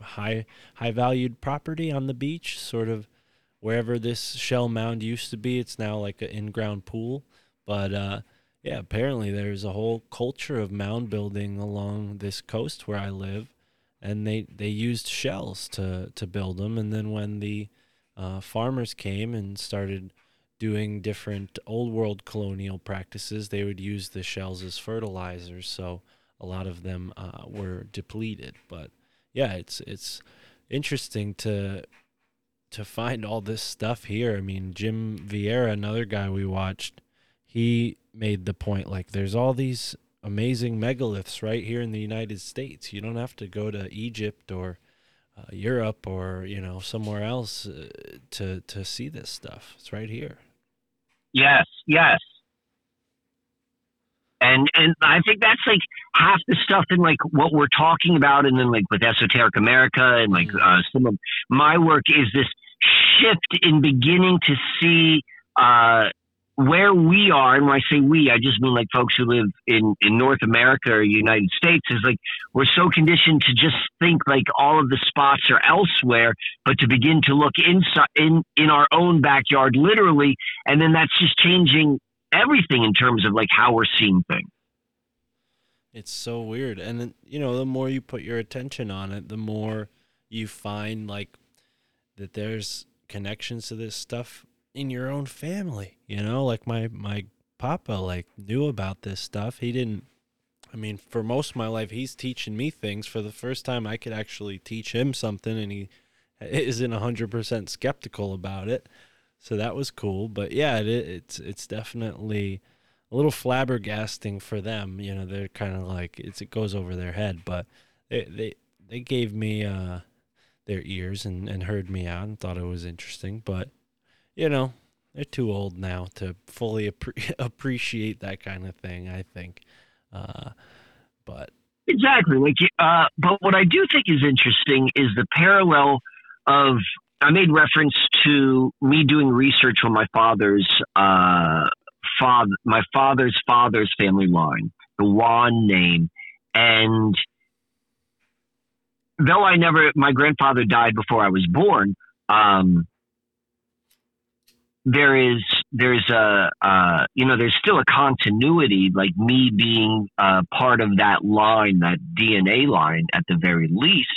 high high valued property on the beach, sort of wherever this shell mound used to be. It's now like an in ground pool, but uh, yeah, apparently there's a whole culture of mound building along this coast where I live, and they they used shells to to build them, and then when the uh, farmers came and started doing different old world colonial practices, they would use the shells as fertilizers. So a lot of them uh, were depleted. But yeah, it's it's interesting to to find all this stuff here. I mean, Jim Vieira, another guy we watched, he made the point like there's all these amazing megaliths right here in the United States. You don't have to go to Egypt or uh, Europe or you know somewhere else uh, to to see this stuff. It's right here. Yes, yes. And and I think that's like half the stuff in like what we're talking about, and then like with Esoteric America and like mm-hmm. uh, some of my work is this shift in beginning to see uh, where we are, and when I say we, I just mean like folks who live in, in North America or United States, is like we're so conditioned to just think like all of the spots are elsewhere, but to begin to look inside in in our own backyard, literally, and then that's just changing everything in terms of like how we're seeing things. It's so weird. And you know, the more you put your attention on it, the more you find like that there's connections to this stuff in your own family. You know, like my my papa like knew about this stuff. He didn't I mean, for most of my life he's teaching me things. For the first time I could actually teach him something and he isn't 100% skeptical about it. So that was cool, but yeah, it, it's it's definitely a little flabbergasting for them. You know, they're kind of like it goes over their head, but they they they gave me uh, their ears and and heard me out and thought it was interesting. But you know, they're too old now to fully appre- appreciate that kind of thing. I think, uh, but exactly like uh, but what I do think is interesting is the parallel of I made reference to me doing research on my father's uh, father, my father's father's family line, the Wan name, and though I never, my grandfather died before I was born. Um, there is there's a uh, you know there's still a continuity like me being uh, part of that line that DNA line at the very least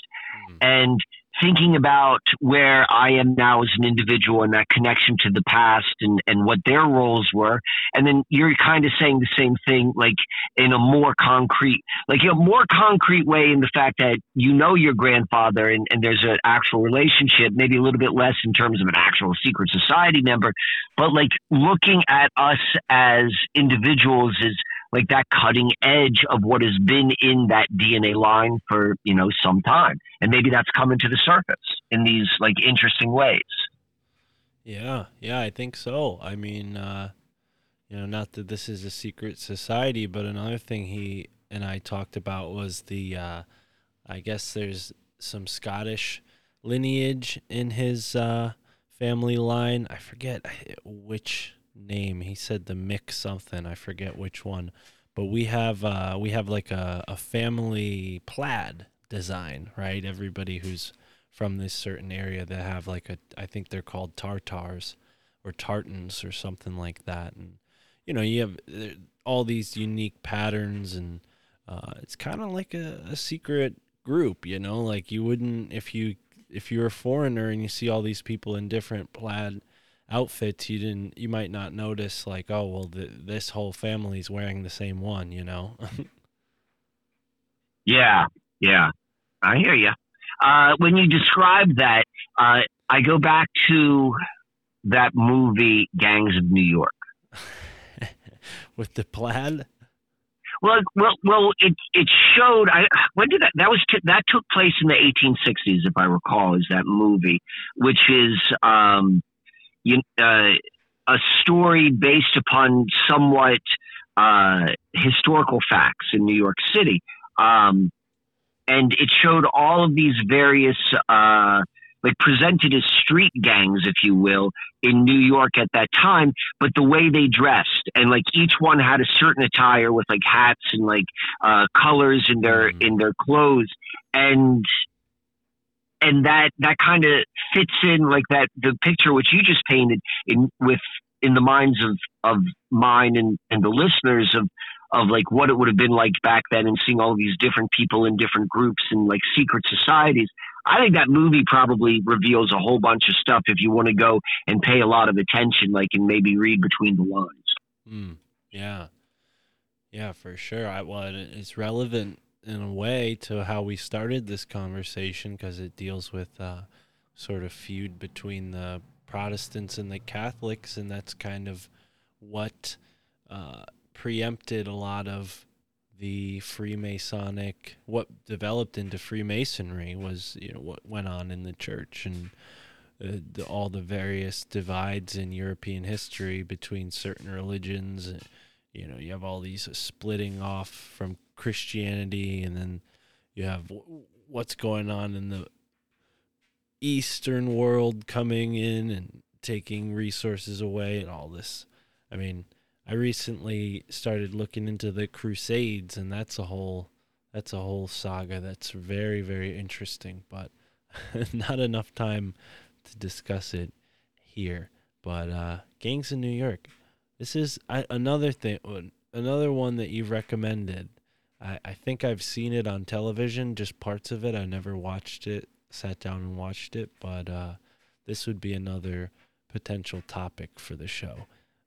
mm. and thinking about where I am now as an individual and that connection to the past and, and what their roles were. And then you're kind of saying the same thing, like in a more concrete, like a more concrete way in the fact that you know your grandfather and, and there's an actual relationship, maybe a little bit less in terms of an actual secret society member, but like looking at us as individuals is like that cutting edge of what has been in that DNA line for, you know, some time. And maybe that's coming to the surface in these like interesting ways. Yeah, yeah, I think so. I mean, uh, you know, not that this is a secret society, but another thing he and I talked about was the, uh, I guess there's some Scottish lineage in his uh, family line. I forget which name. He said the mix something. I forget which one. But we have uh, we have like a, a family plaid design, right? Everybody who's from this certain area that have like a I think they're called tartars or tartans or something like that. And you know, you have uh, all these unique patterns and uh, it's kind of like a, a secret group, you know, like you wouldn't if you if you're a foreigner and you see all these people in different plaid outfits you didn't you might not notice like oh well the, this whole family's wearing the same one you know yeah yeah i hear you uh, when you describe that uh, i go back to that movie gangs of new york with the plaid well, well, well. It it showed. I when did that? That was t- that took place in the 1860s, if I recall. Is that movie, which is um, you, uh, a story based upon somewhat uh, historical facts in New York City. Um, and it showed all of these various, uh, like presented as street gangs, if you will, in New York at that time, but the way they dressed and like each one had a certain attire with like hats and like uh, colors in their mm-hmm. in their clothes, and and that that kind of fits in like that the picture which you just painted in with in the minds of of mine and and the listeners of of like what it would have been like back then and seeing all these different people in different groups and like secret societies. I think that movie probably reveals a whole bunch of stuff if you want to go and pay a lot of attention like and maybe read between the lines. Mm, yeah. Yeah for sure. I, well it's relevant in a way to how we started this conversation because it deals with uh, sort of feud between the Protestants and the Catholics, and that's kind of what uh, preempted a lot of the Freemasonic, what developed into Freemasonry was you know what went on in the church and. Uh, the, all the various divides in European history between certain religions. You know, you have all these splitting off from Christianity, and then you have what's going on in the Eastern world coming in and taking resources away, and all this. I mean, I recently started looking into the Crusades, and that's a whole that's a whole saga that's very very interesting, but not enough time to discuss it here. But uh, gangs in New York, this is I, another thing, another one that you recommended I, I think I've seen it on television, just parts of it. I never watched it, sat down and watched it, but uh, this would be another potential topic for the show.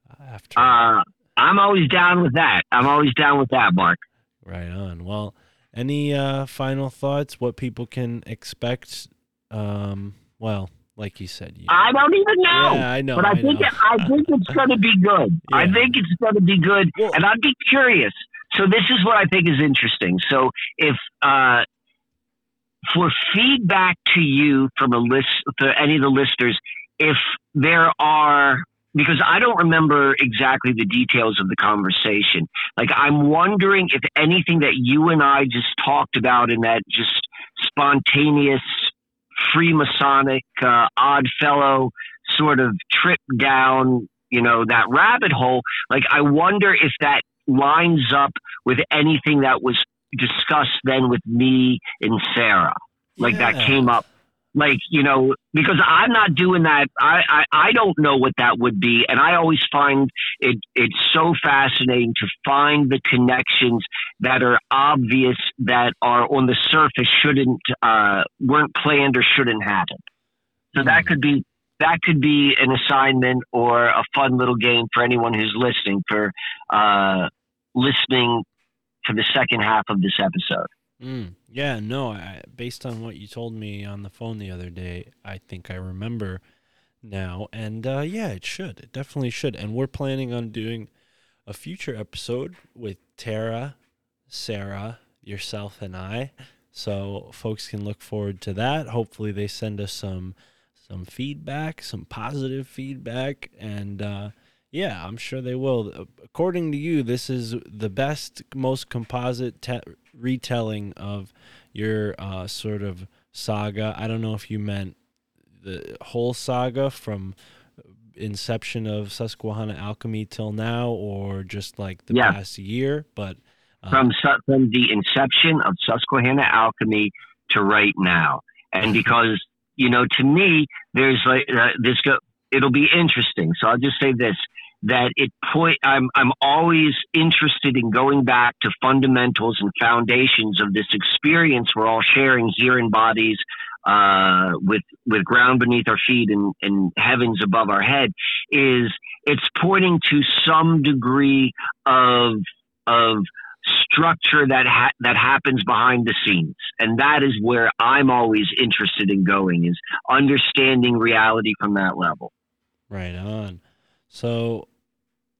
Uh, after Uh, I'm always down with that. I'm always down with that, Mark. right on. Well, any uh, final thoughts? What people can expect? Um, well, like you said, you, I don't even know. yeah, I know. but I, think know. it, I think it's going to be good. I think it's going to be good, Well- and I'd be curious. So this is what I think is interesting. So if uh, for feedback to you from a list for any of the listeners, if there are because I don't remember exactly the details of the conversation. Like I'm wondering if anything that you and I just talked about in that just spontaneous Freemasonic uh, odd fellow sort of trip down, you know, that rabbit hole. Like, I wonder if that lines up with anything that was discussed then with me and Sarah. Like, that came up. Like, you know, because I'm not doing that. I, I, I don't know what that would be. And I always find it, it's so fascinating to find the connections that are obvious that are on the surface shouldn't, uh, weren't planned or shouldn't happen. So that Hmm. could be that could be an assignment or a fun little game for anyone who's listening for uh, listening to the second half of this episode. Mm, yeah, no, I, based on what you told me on the phone the other day, I think I remember now. And uh, yeah, it should. It definitely should. And we're planning on doing a future episode with Tara, Sarah, yourself, and I. So folks can look forward to that. Hopefully, they send us some some feedback, some positive feedback, and uh, yeah, I'm sure they will. According to you, this is the best, most composite te- retelling of your uh, sort of saga. I don't know if you meant the whole saga from inception of Susquehanna alchemy till now, or just like the Yeah. past year. But uh, From Su- from the inception of Susquehanna alchemy to right now, and because you know, to me, there's like uh, this. Go- it'll be interesting. So I'll just say this: that it point. I'm I'm always interested in going back to fundamentals and foundations of this experience we're all sharing here in bodies, uh, with with ground beneath our feet and, and heavens above our head. Is it's pointing to some degree of of structure that ha- that happens behind the scenes and that is where i'm always interested in going is understanding reality from that level Right on. So,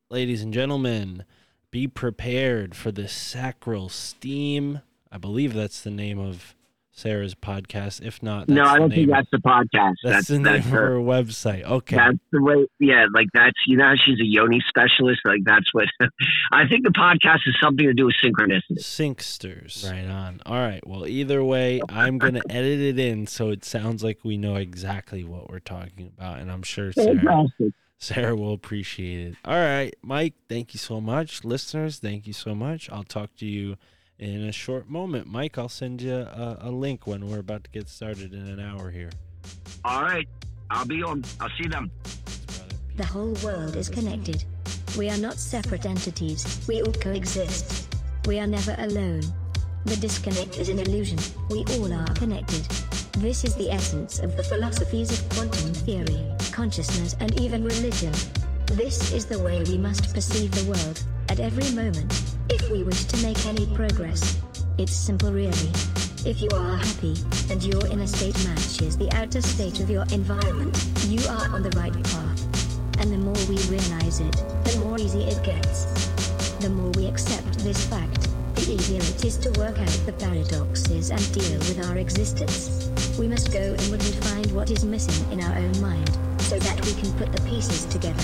ladies and gentlemen, be prepared for the Sacral Steam. I believe that's the name of Sarah's podcast. If not, that's no i don't name, think that's the podcast that's, that's the name that's of her, her website. Okay. that's the way yeah like that's you know she's a yoni specialist like that's what i think the podcast is something to do with synchronicity Syncsters. Right on. All right. Well, either way, I'm going to edit it in so it sounds like we know exactly what we're talking about. And I'm sure Sarah, fantastic Sarah will appreciate it. All right, Mike, thank you so much. Listeners, thank you so much. I'll talk to you in a short moment. Mike, I'll send you a, a link when we're about to get started in an hour here. all right i'll be on i'll see them The whole world is connected. We are not separate entities, we all coexist. We are never alone. The disconnect is an illusion, we all are connected. This is the essence of the philosophies of quantum theory, consciousness, and even religion. This is the way we must perceive the world, at every moment, if we wish to make any progress. It's simple, really. If you are happy, and your inner state matches the outer state of your environment, you are on the right path. And the more we realize it, the more easy it gets. The more we accept this fact, the easier it is to work out the paradoxes and deal with our existence. We must go inward and find what is missing in our own mind, so that we can put the pieces together.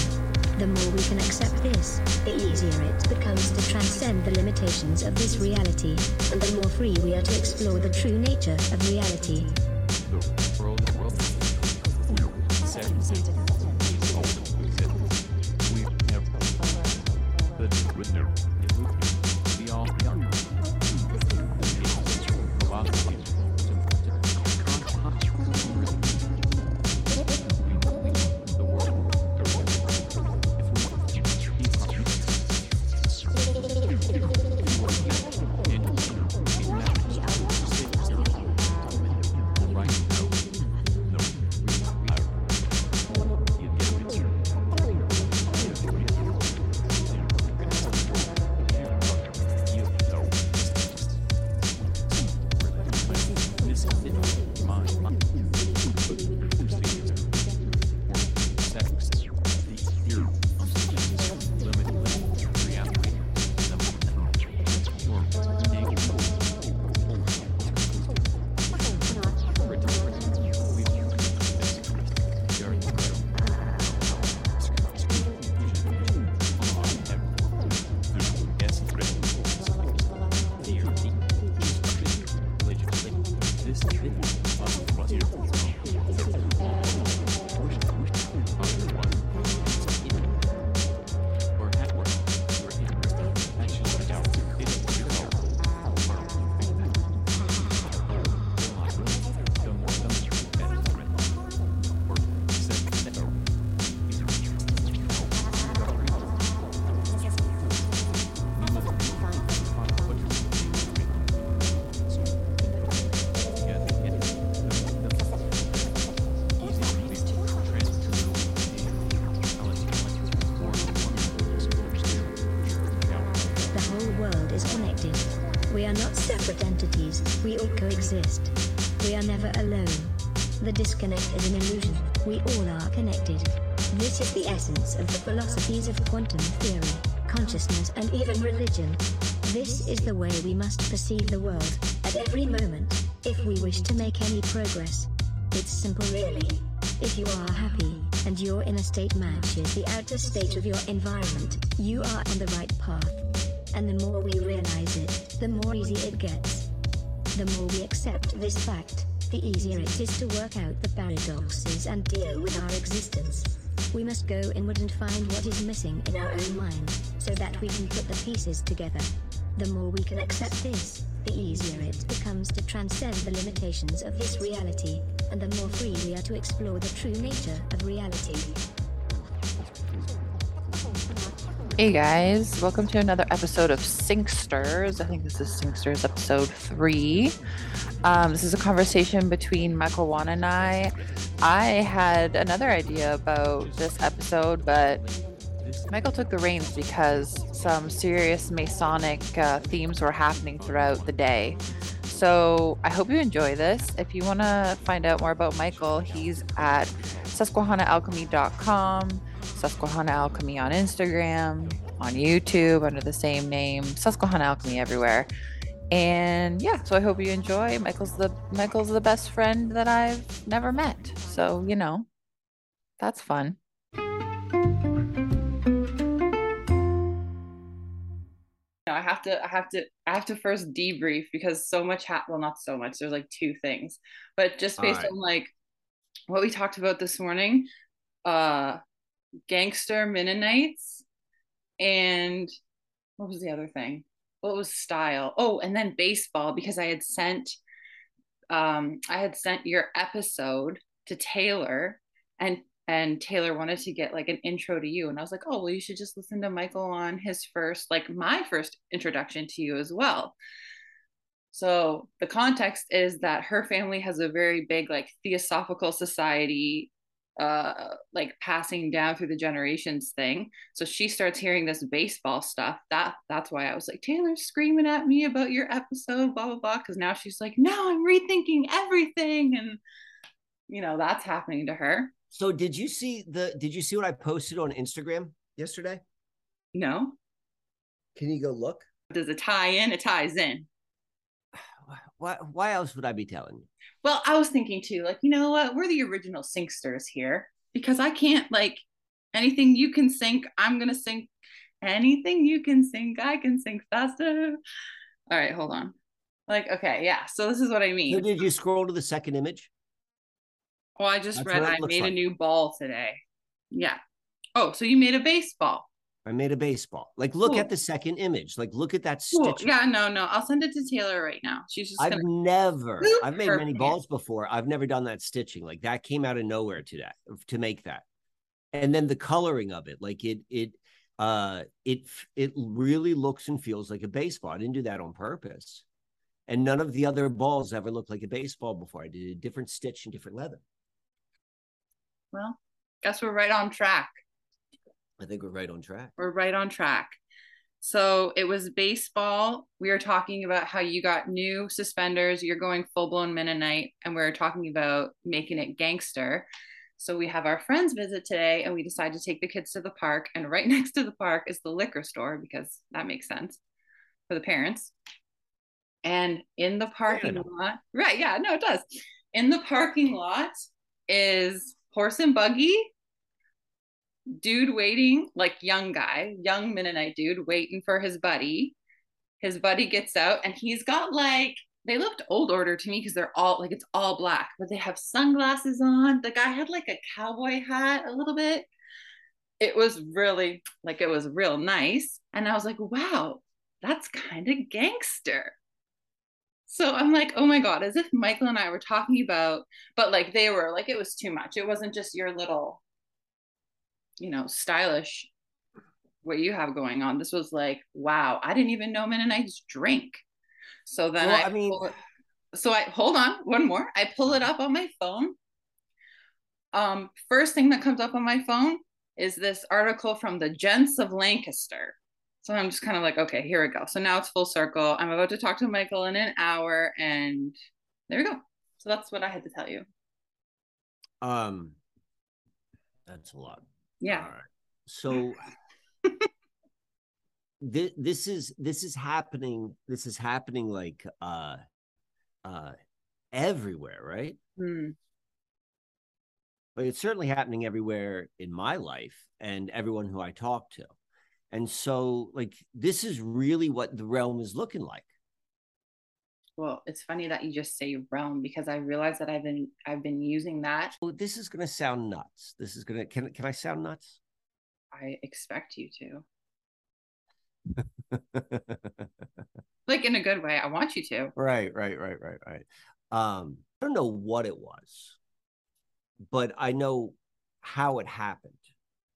The more we can accept this, the easier it becomes to transcend the limitations of this reality, and the more free we are to explore the true nature of reality. Is the way we must perceive the world, at every moment, if we wish to make any progress. It's simple, really. If you are happy, and your inner state matches the outer state of your environment, you are on the right path. And the more we realize it, the more easy it gets. The more we accept this fact, the easier it is to work out the paradoxes and deal with our existence. We must go inward and find what is missing in our own mind, so that we can put the pieces together. The more we can accept this, the easier it becomes to transcend the limitations of this reality, and the more free we are to explore the true nature of reality. Hey guys, welcome to another episode of Sinksters. I think this is Sinksters episode three. Um, this is a conversation between Michael Wan and I. I had another idea about this episode, but Michael took the reins because some serious Masonic uh, themes were happening throughout the day. So I hope you enjoy this. If you want to find out more about Michael, he's at susquehannaalchemy.com, Susquehanna Alchemy on Instagram, on YouTube under the same name, Susquehanna Alchemy everywhere. And yeah, so I hope you enjoy. Michael's the Michael's the best friend that I've never met. So, you know, that's fun. I have to I have to I have to first debrief because so much ha- well not so much there's like two things. But just based Alright. on like what we talked about this morning uh gangster Mennonites and what was the other thing? What was style? Oh and then baseball because I had sent um I had sent your episode to Taylor and and Taylor wanted to get like an intro to you and I was like oh well you should just listen to Michael on his first like my first introduction to you as well. So the context is that her family has a very big like theosophical society uh like passing down through the generations thing. So she starts hearing this baseball stuff. That that's why i was like taylor's screaming at me about your episode blah blah blah because now she's like no, i'm rethinking everything and you know that's happening to her So did you see the did you see what I posted on Instagram yesterday? no Can you go look? does it tie in it ties in Why why else would I be telling you? Well, I was thinking too, like, you know what? We're the original sinksters here because I can't, like, anything you can sink, I'm going to sink. Anything you can sink, I can sink faster. All right, hold on. Like, okay, yeah. So this is what I So mean. did you scroll to the second image? Well, I just That's read I made a new ball today. Yeah. Oh, so you made a baseball. I made a baseball. Like look Cool. at the second image. Like look at that Cool. stitch. Yeah, no, no. I'll send it to Taylor right now. She's just I've gonna. never I've made many balls before. I've never done that stitching. Like that came out of nowhere to that to make that. And then the coloring of it, like it it uh it it really looks and feels like a baseball. I didn't do that on purpose. And none of the other balls ever looked like a baseball before. I did a different stitch and different leather. Well, guess we're right on track. I think we're right on track. we're right on track. So it was baseball. We were talking about how you got new suspenders. You're going full blown Mennonite, and we are talking about making it gangster. So we have our friends visit today, and we decide to take the kids to the park. And right next to the park is the liquor store because that makes sense for the parents. And in the parking lot, right? Yeah, no, it does. In the parking lot is horse and buggy, dude waiting, like young guy, young Mennonite dude waiting for his buddy. His buddy gets out and he's got like they looked old order to me because they're all like it's all black, but they have sunglasses on. The guy had like a cowboy hat a little bit. It was really like it was real nice. And I was like, wow, that's kind of gangster. So I'm like, oh my God, as if Michael and I were talking about, but like they were like, it was too much. It wasn't just your little, you know, stylish what you have going on. This was like, wow, I didn't even know Mennonites drink. So then Well, I, I mean- pull so I hold on one more. I pull it up on my phone. Um, first thing that comes up on my phone is this article from the Gents of Lancaster. So I'm just kind of like, okay, here we go. So now it's full circle. I'm about to talk to Michael in an hour, and there we go. So that's what I had to tell you. Um, that's a lot. Yeah. All right. So this this is this is happening. This is happening like uh uh everywhere, right? Hmm. But it's certainly happening everywhere in my life and everyone who I talk to. And so like this is really what the realm is looking like. Well, it's funny that you just say realm because I realize that I've been I've been using that. Well, this is gonna sound nuts. This is gonna can can I sound nuts? I expect you to, like in a good way. I want you to. Right, right, right, right, right. Um, I don't know what it was, but I know how it happened,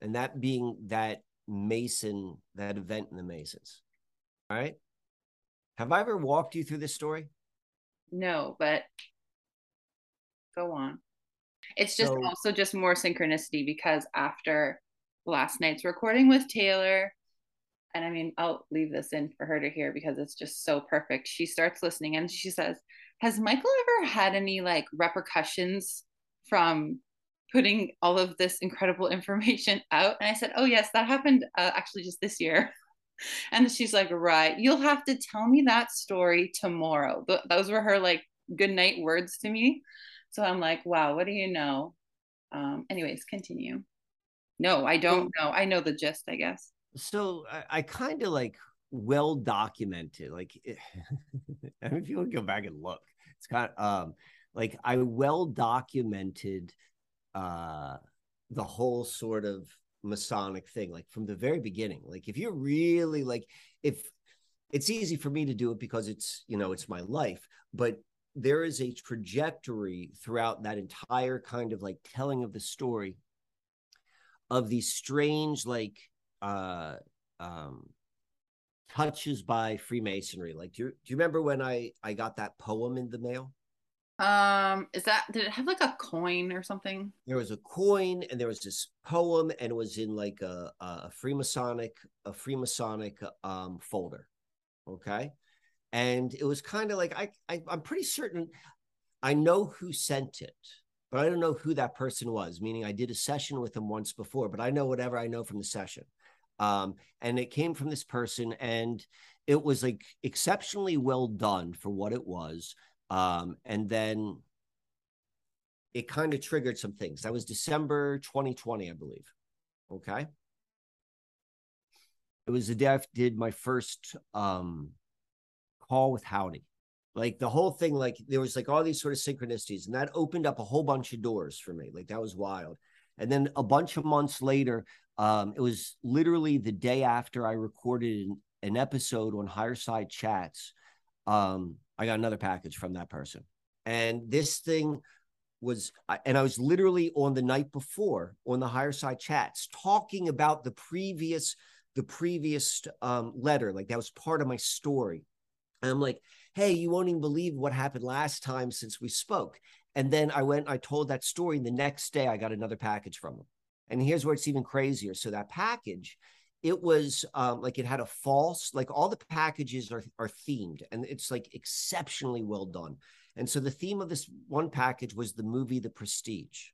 and that being that Mason, that event in the Masons. All right. Have I ever walked you through this story? No, but go on. It's just So- also just more synchronicity because after last night's recording with Taylor, and I mean, I'll leave this in for her to hear because it's just so perfect. She starts listening and she says, Has Michael ever had any like repercussions from putting all of this incredible information out? And I said, Oh, yes, that happened uh, actually just this year. And she's like, Right, you'll have to tell me that story tomorrow. Th- those were her like good night words to me. So I'm like, Wow, what do you know? Um, anyways, continue. No, I don't know. I know the gist, I guess. So I, I kind of like well documented. Like, I mean, if you want to go back and look, it's kind of um like I well documented uh the whole sort of Masonic thing, like from the very beginning. Like, if you're really like, if it's easy for me to do it because it's you know it's my life, but there is a trajectory throughout that entire kind of like telling of the story of these strange like uh um touches by freemasonry like do you, do you remember when i i got that poem in the mail Um, is that did it have like a coin or something? there was a coin and there was this poem and it was in like a a freemasonic a freemasonic um folder okay and it was kind of like I, I i'm pretty certain i know who sent it but i don't know who that person was meaning i did a session with them once before but i know whatever i know from the session um and it came from this person and it was like exceptionally well done for what it was um and then it kind of triggered some things. That was December 2020, I believe. Okay. It was the day I did my first um call with Howdy. Like the whole thing, like there was like all these sort of synchronicities, and that opened up a whole bunch of doors for me. Like that was wild. And then a bunch of months later, um, it was literally the day after I recorded an, an episode on Higher Side Chats. Um, I got another package from that person. And this thing was and I was literally on the night before on the higher side chats talking about the previous the previous um letter like that was part of my story. And I'm like hey you won't even believe what happened last time since we spoke. And then I went I told that story and the next day I got another package from them. And here's where it's even crazier. So that package it was um, like it had a false like all the packages are are themed and it's like exceptionally well done and so the theme of this one package was the movie The Prestige.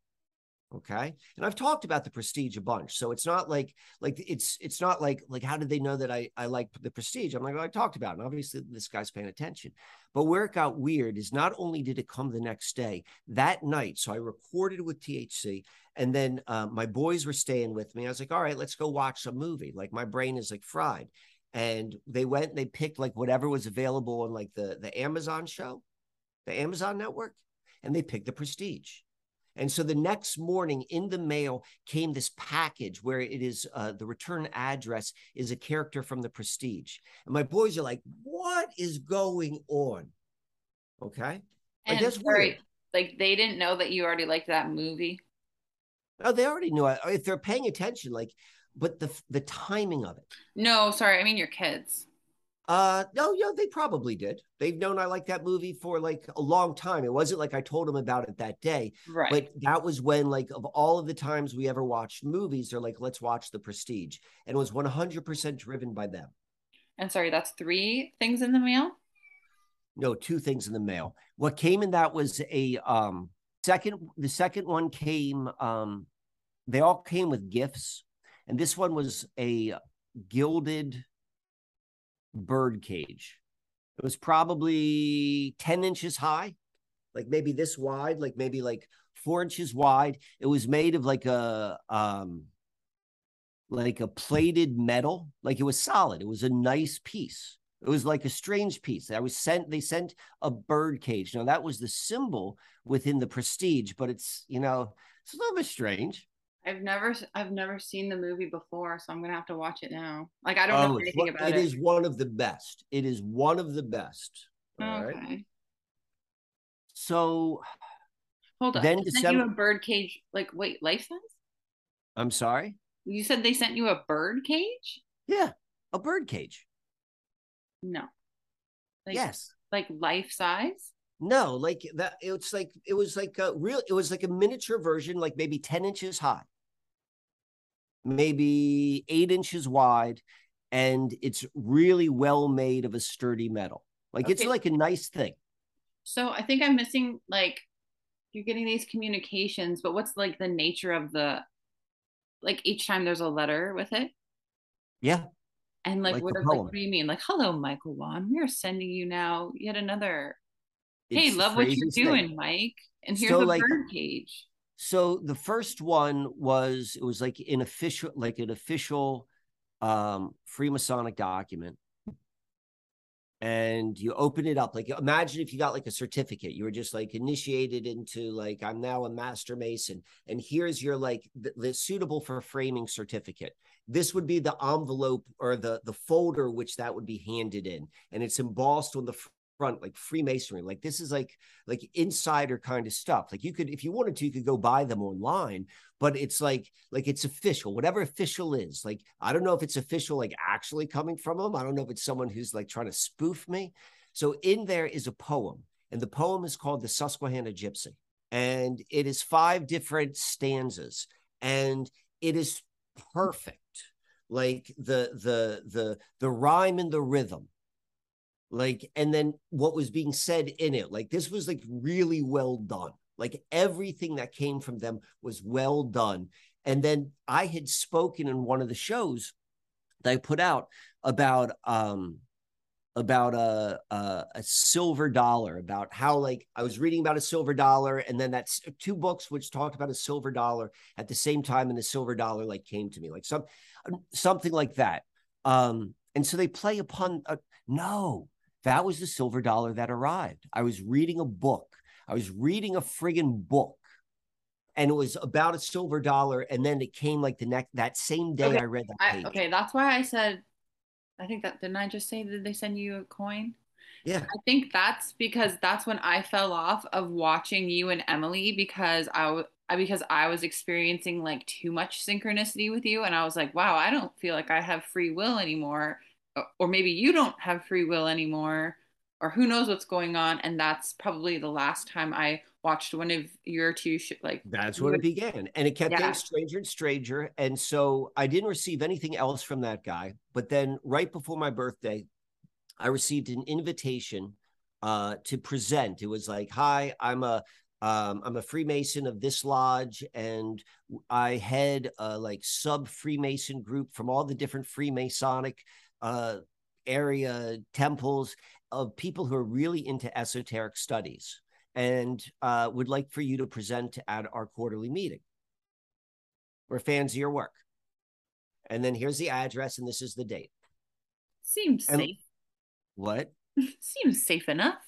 Okay. And I've talked about the prestige a bunch. So it's not like like it's it's not like like how did they know that I I like the prestige? I'm like, well, I talked about it. And obviously this guy's paying attention. But where it got weird is not only did it come the next day, that night. So I recorded with THC, and then uh, my boys were staying with me. I was like, all right, let's go watch a movie. Like my brain is like fried. And they went and they picked like whatever was available on like the the Amazon show the Amazon network, and they picked the Prestige. And so the next morning in the mail came this package where it is uh, the return address is a character from the Prestige. And my boys are like, what is going on? Okay. Like, And that's sorry, weird. like they didn't know that you already liked that movie. Oh, they already knew it. If they're paying attention, like, but the the timing of it. No, sorry, I mean your kids. Uh no, yeah, they probably did. They've known I like that movie for like a long time. It wasn't like I told them about it that day. Right. But that was when, like, of all of the times we ever watched movies, they're like, let's watch The Prestige. And it was 100% driven by them. And sorry, that's three things in the mail. No, two things in the mail. What came in that was a um second the second one came um they all came with gifts and this one was a gilded bird cage. It was probably 10 inches high, like maybe this wide, like maybe like four inches wide. It was made of like a um like a plated metal, like it was solid. It was a nice piece. It was like a strange piece. I was sent, they sent a bird cage. Now that was the symbol within the prestige, but it's, you know, it's a little bit strange. I've never I've never seen the movie before, so I'm gonna have to watch it now. Like I don't oh, know Oh, it's anything about it it. is one of the best. It is one of the best. All okay. right. So Hold on. Then They sent you a December- bird cage. Like wait, life size? I'm sorry. You said they sent you a bird cage? Yeah, a bird cage. No. Like, yes. Like life size? No, like that. It's like it was like a real. It was like a miniature version, like maybe ten inches high, maybe eight inches wide, and it's really well made of a sturdy metal. Like it's like a nice thing. So I think I'm missing like you're getting these communications, but what's like the nature of the like each time there's a letter with it? Yeah, And like, Like what, like what do you mean? Like, hello, Michael Wan. We are sending you now yet another. hey, it's the love what you're craziest thing. doing, Mike. And here's So, a like- bird cage. So the first one was it was like an official, like an official um Freemasonic document. And you open it up. Like imagine if you got like a certificate, you were just like initiated into like I'm now a master mason. And here's your like the, the suitable for framing certificate. This would be the envelope or the the folder which that would be handed in. And it's embossed on the front, like Freemasonry. Like this is like like insider kind of stuff. Like you could, if you wanted to, you could go buy them online, but it's like, like it's official, whatever official is. Like, I don't know if it's official, like actually coming from them. I don't know if it's someone who's like trying to spoof me. So in there is a poem, and the poem is called the Susquehanna Gypsy, and it is five different stanzas, and it is perfect. Like the the the the rhyme and the rhythm like and then what was being said in it like this was like really well done. Like everything that came from them was well done. And then i had spoken in one of the shows that i put out about um about a, a a silver dollar about how like i was reading about a silver dollar and then that's two books which talked about a silver dollar at the same time and the silver dollar like came to me like some something like that. Um and so they play upon uh, no that was the silver dollar that arrived. I was reading a book. I was reading a friggin' book. And it was about a silver dollar. And then it came like the next that same day Okay, I read that I, okay, that's why I said, I think that didn't I just say that they send you a coin? Yeah. I think that's because that's when I fell off of watching you and Emily because I w- I- because I was experiencing like too much synchronicity with you and I was like, wow, I don't feel like I have free will anymore or, maybe you don't have free will anymore or who knows what's going on and that's probably the last time I watched one of your two sh- like That's when it began. And it kept Yeah. getting stranger and stranger. And so I didn't receive anything else from that guy. But then right before my birthday, I received an invitation uh, to present. It was like, hi, I'm a um, I'm a Freemason of this lodge, and I head a like sub Freemason group from all the different Freemasonic uh, area temples of people who are really into esoteric studies and uh, would like for you to present at our quarterly meeting. We're fans of your work. And then here's the address, and this is the date. seems And- safe What? seems safe enough.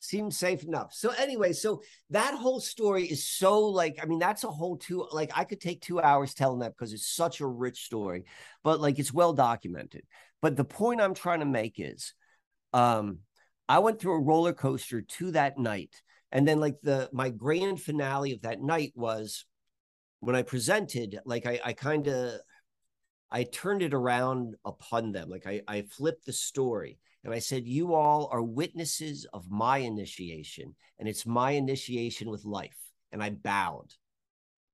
Seems safe enough. So, anyway, so that whole story is so like, I mean, that's a whole two, like, I could take two hours telling that because it's such a rich story, but like, it's well documented. But the point I'm trying to make is, um, I went through a roller coaster to that night. And then, like, the my grand finale of that night was when I presented, like, I, I kind of, I turned it around upon them. Like I, I flipped the story and I said, You all are witnesses of my initiation, and it's my initiation with life. And I bowed.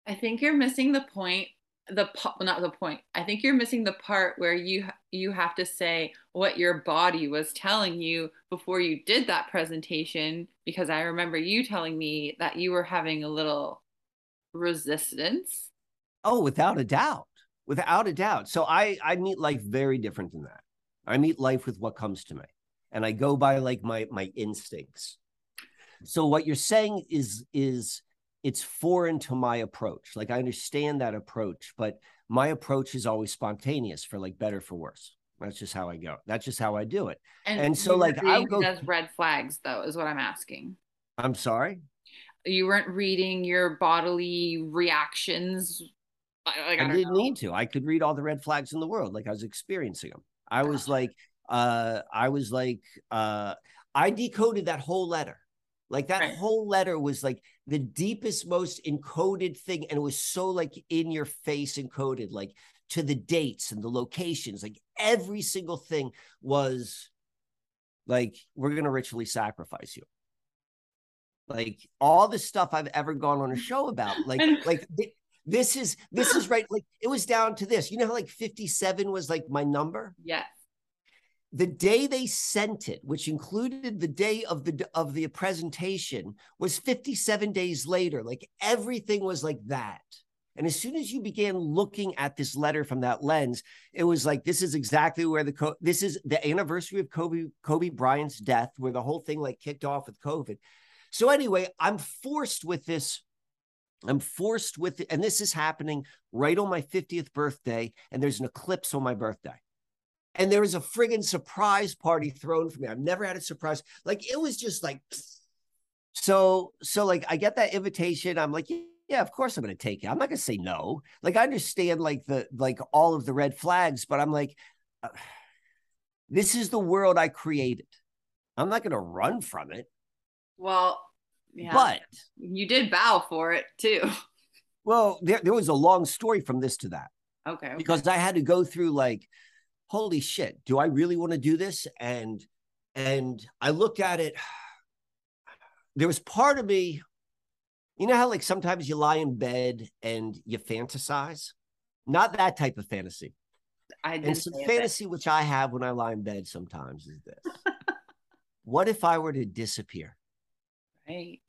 I think you're missing the point the po- not the point. I think you're missing the part where you you have to say what your body was telling you before you did that presentation because I remember you telling me that you were having a little resistance. Oh, without a doubt. Without a doubt. So I I meet life very different than that. I meet life with what comes to me. And I go by like my my instincts. So what you're saying is is it's foreign to my approach. Like I understand that approach, but my approach is always spontaneous for like better for worse. That's just how I go. That's just how I do it. And so, like, I'll go- those red flags though is what I'm asking. I'm sorry. You weren't reading your bodily reactions. Like I, I didn't know. need to. I could read all the red flags in the world, like I was experiencing them. I was like, uh, I was like, uh, I decoded that whole letter. Like that Right. whole letter was like the deepest, most encoded thing, and it was so like in your face encoded, like to the dates and the locations, like every single thing was like, we're gonna ritually sacrifice you. Like all the stuff I've ever gone on a show about, like, like this is this is right. Like it was down to this. You know how like 57 was like my number? Yes. The day they sent it, which included the day of the of the presentation, was 57 days later. Like everything was like that. And as soon as you began looking at this letter from that lens, it was like this is exactly where the this is the anniversary of Kobe Kobe Bryant's death, where the whole thing like kicked off with COVID. So anyway, I'm forced with this. I'm forced with it, and this is happening right on my 50th birthday, and there's an eclipse on my birthday and there was a friggin' surprise party thrown for me. I've never had a surprise. Like it was just like so so like I get that invitation. I'm like, yeah, of course I'm gonna take it. I'm not gonna say no. Like I understand like the like all of the red flags, but I'm like, uh, this is the world I created. I'm not gonna run from it. Well, yeah. But you did bow for it too. well, there, there was a long story from this to that. Okay. okay. because I had to go through like, holy shit, do I really want to do this? And and I looked at it. There was part of me, you know how like sometimes you lie in bed and you fantasize? Not that type of fantasy. I And some fantasy which I have when I lie in bed sometimes is this. what if I were to disappear? Right.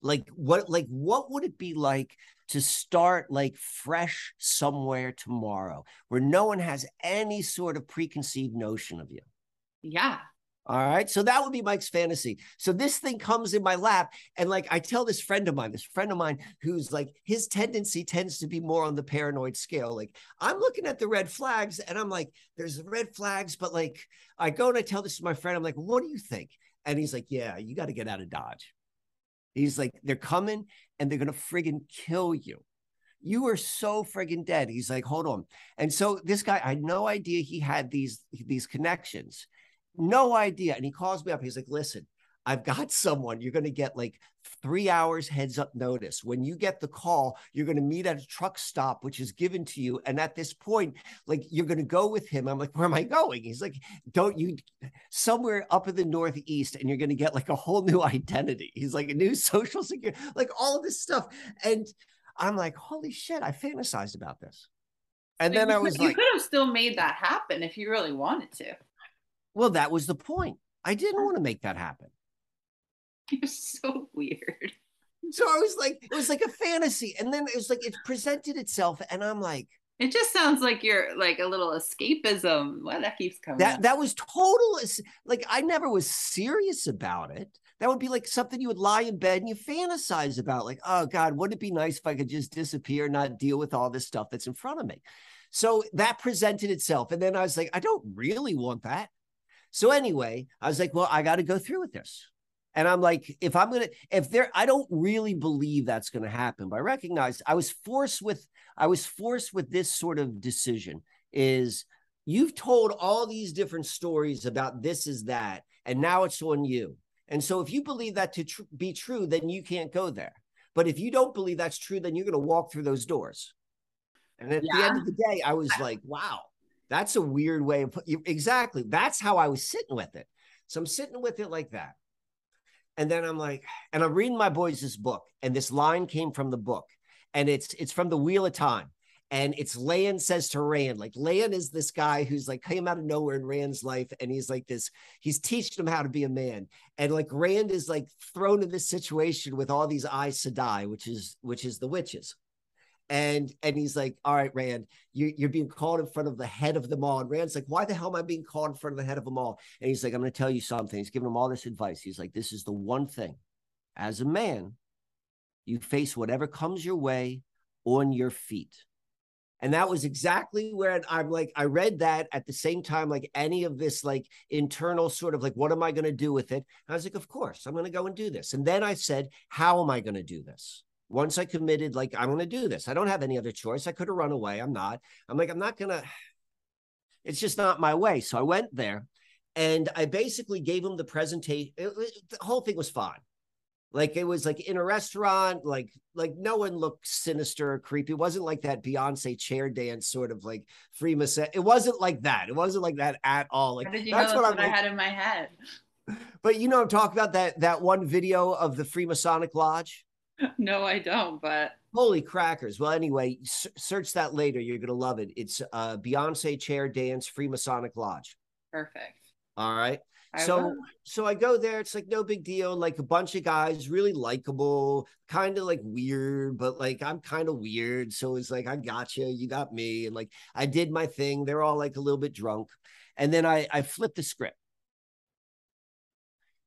like what like what would it be like to start like fresh somewhere tomorrow where no one has any sort of preconceived notion of you. Yeah. all right? So that would be mike's fantasy. So this thing comes in my lap and like i tell this friend of mine this friend of mine who's like his tendency tends to be more on the paranoid scale. Like i'm looking at the red flags and i'm like there's red flags but like i go and i tell this to my friend i'm like what do you think and he's like yeah you got to get out of dodge He's like, they're coming and they're gonna friggin' kill you. You are so friggin' dead. He's like, hold on. And so this guy, I had no idea he had these these connections. No idea. And he calls me up. He's like, listen, I've got someone. You're gonna get like three hours heads up notice. When you get the call, you're gonna meet at a truck stop, which is given to you. And at this point, like you're gonna go with him. I'm like, where am I going? He's like, don't you somewhere up in the northeast and you're going to get like a whole new identity he's like a new social security like all of this stuff and i'm like holy shit i fantasized about this and So then you i could- was you like could have still made that happen if you really wanted to. well that was the point i didn't want to make that happen You're so weird. so i was like it was like a fantasy and then it was like it presented itself and i'm like It just sounds like you're like a little escapism. Why that keeps coming that up? that was total like i never was serious about it that would be like something you would lie in bed and you fantasize about like oh god wouldn't it be nice if i could just disappear not deal with all this stuff that's in front of me so that presented itself and then i was like i don't really want that so anyway i was like well i got to go through with this and i'm like if i'm gonna if there i don't really believe that's gonna happen but i recognize i was forced with i was forced with this sort of decision is you've told all these different stories about this is that and now it's on you. And so if you believe that to tr- be true then you can't go there. But if you don't believe that's true then you're going to walk through those doors. And at the end of the day i was like wow that's a weird way of put you exactly that's how i was sitting with it. So i'm sitting with it like that and then i'm like and i'm reading my boys this book and this line came from the book and it's it's from the wheel of time and it's Lan says to Rand, like Lan is this guy who's like came out of nowhere in Rand's life, and he's like this, he's teaching him how to be a man. And like Rand is like thrown in this situation with all these Aes Sedai, which is which is the witches. And and he's like, All right, Rand, you're, you're being called in front of the head of them all. And Rand's like, Why the hell am I being called in front of the head of them all? And he's like, I'm gonna tell you something. He's giving him all this advice. He's like, This is the one thing. As a man, you face whatever comes your way on your feet. And that was exactly where I'm like, I read that at the same time, like any of this, like internal sort of like, what am I going to do with it? And I was like, of course, I'm going to go and do this. And then I said, how am I going to do this? Once I committed, like, I'm going to do this. I don't have any other choice. I could have run away. I'm not. I'm like, I'm not going to, it's just not my way. So I went there and I basically gave him the presentation. It, it, the whole thing was fine. Like it was like in a restaurant, like like no one looked sinister or creepy. It wasn't like that Beyonce chair dance sort of like free massage. It wasn't like that. It wasn't like that at all. Like that's what what I had in my head? But you know, I'm talking about that that one video of the Freemasonic Lodge. No, I don't, but Holy crackers! Well, anyway, search that later. You're gonna love it. It's uh Beyonce chair dance Freemasonic Lodge. perfect. All right. I so will. so I go there. It's like no big deal. Like a bunch of guys, really likable, kind of like weird, but like I'm kind of weird. So it's like I got you, you got me, and like I did my thing. They're all like a little bit drunk, and then I I flipped the script,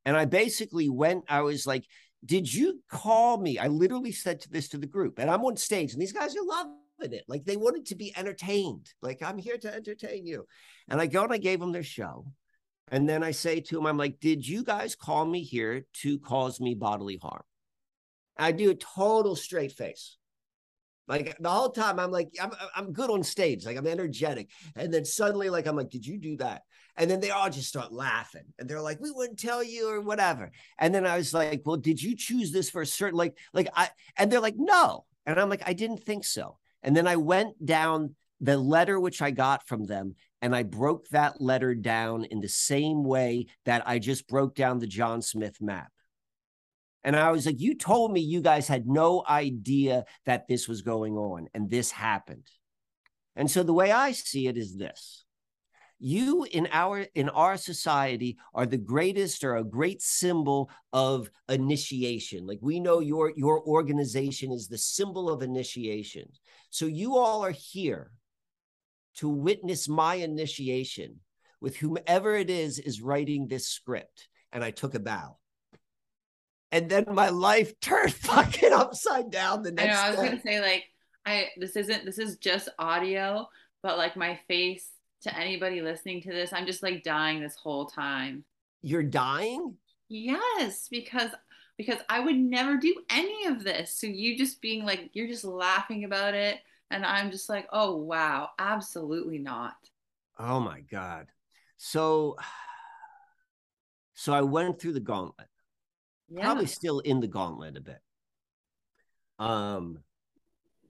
and I basically went. I was like, "Did you call me?" I literally said to this to the group, and I'm on stage, and these guys are loving it. Like they wanted to be entertained. Like I'm here to entertain you, and I go and I gave them their show. And then I say to him, I'm like, did you guys call me here to cause me bodily harm? I do a total straight face. Like the whole time, I'm like, I'm I'm good on stage, like I'm energetic. And then suddenly, like, I'm like, did you do that? And then they all just start laughing. And they're like, we wouldn't tell you or whatever. And then I was like, well, did you choose this for a certain like, like I and they're like, no. And I'm like, I didn't think so. And then I went down the letter which I got from them and I broke that letter down in the same way that I just broke down the John Smith map. And I was like, You told me you guys had no idea that this was going on, and this happened. And so the way I see it is this. You in our in our society are the greatest or a great symbol of initiation. Like we know your your organization is the symbol of initiation. So you all are here to witness my initiation with whomever it is is writing this script. And I took a bow. And then my life turned fucking upside down the I know. next I was day. gonna say like I this isn't this is just audio, but like my face to anybody listening to this, I'm just like dying this whole time. You're dying? Yes, because because I would never do any of this. So you just being like you're just laughing about it, and I'm just like, oh wow, absolutely not. Oh my God. So so I went through the gauntlet. Yeah. Probably still in the gauntlet a bit. Um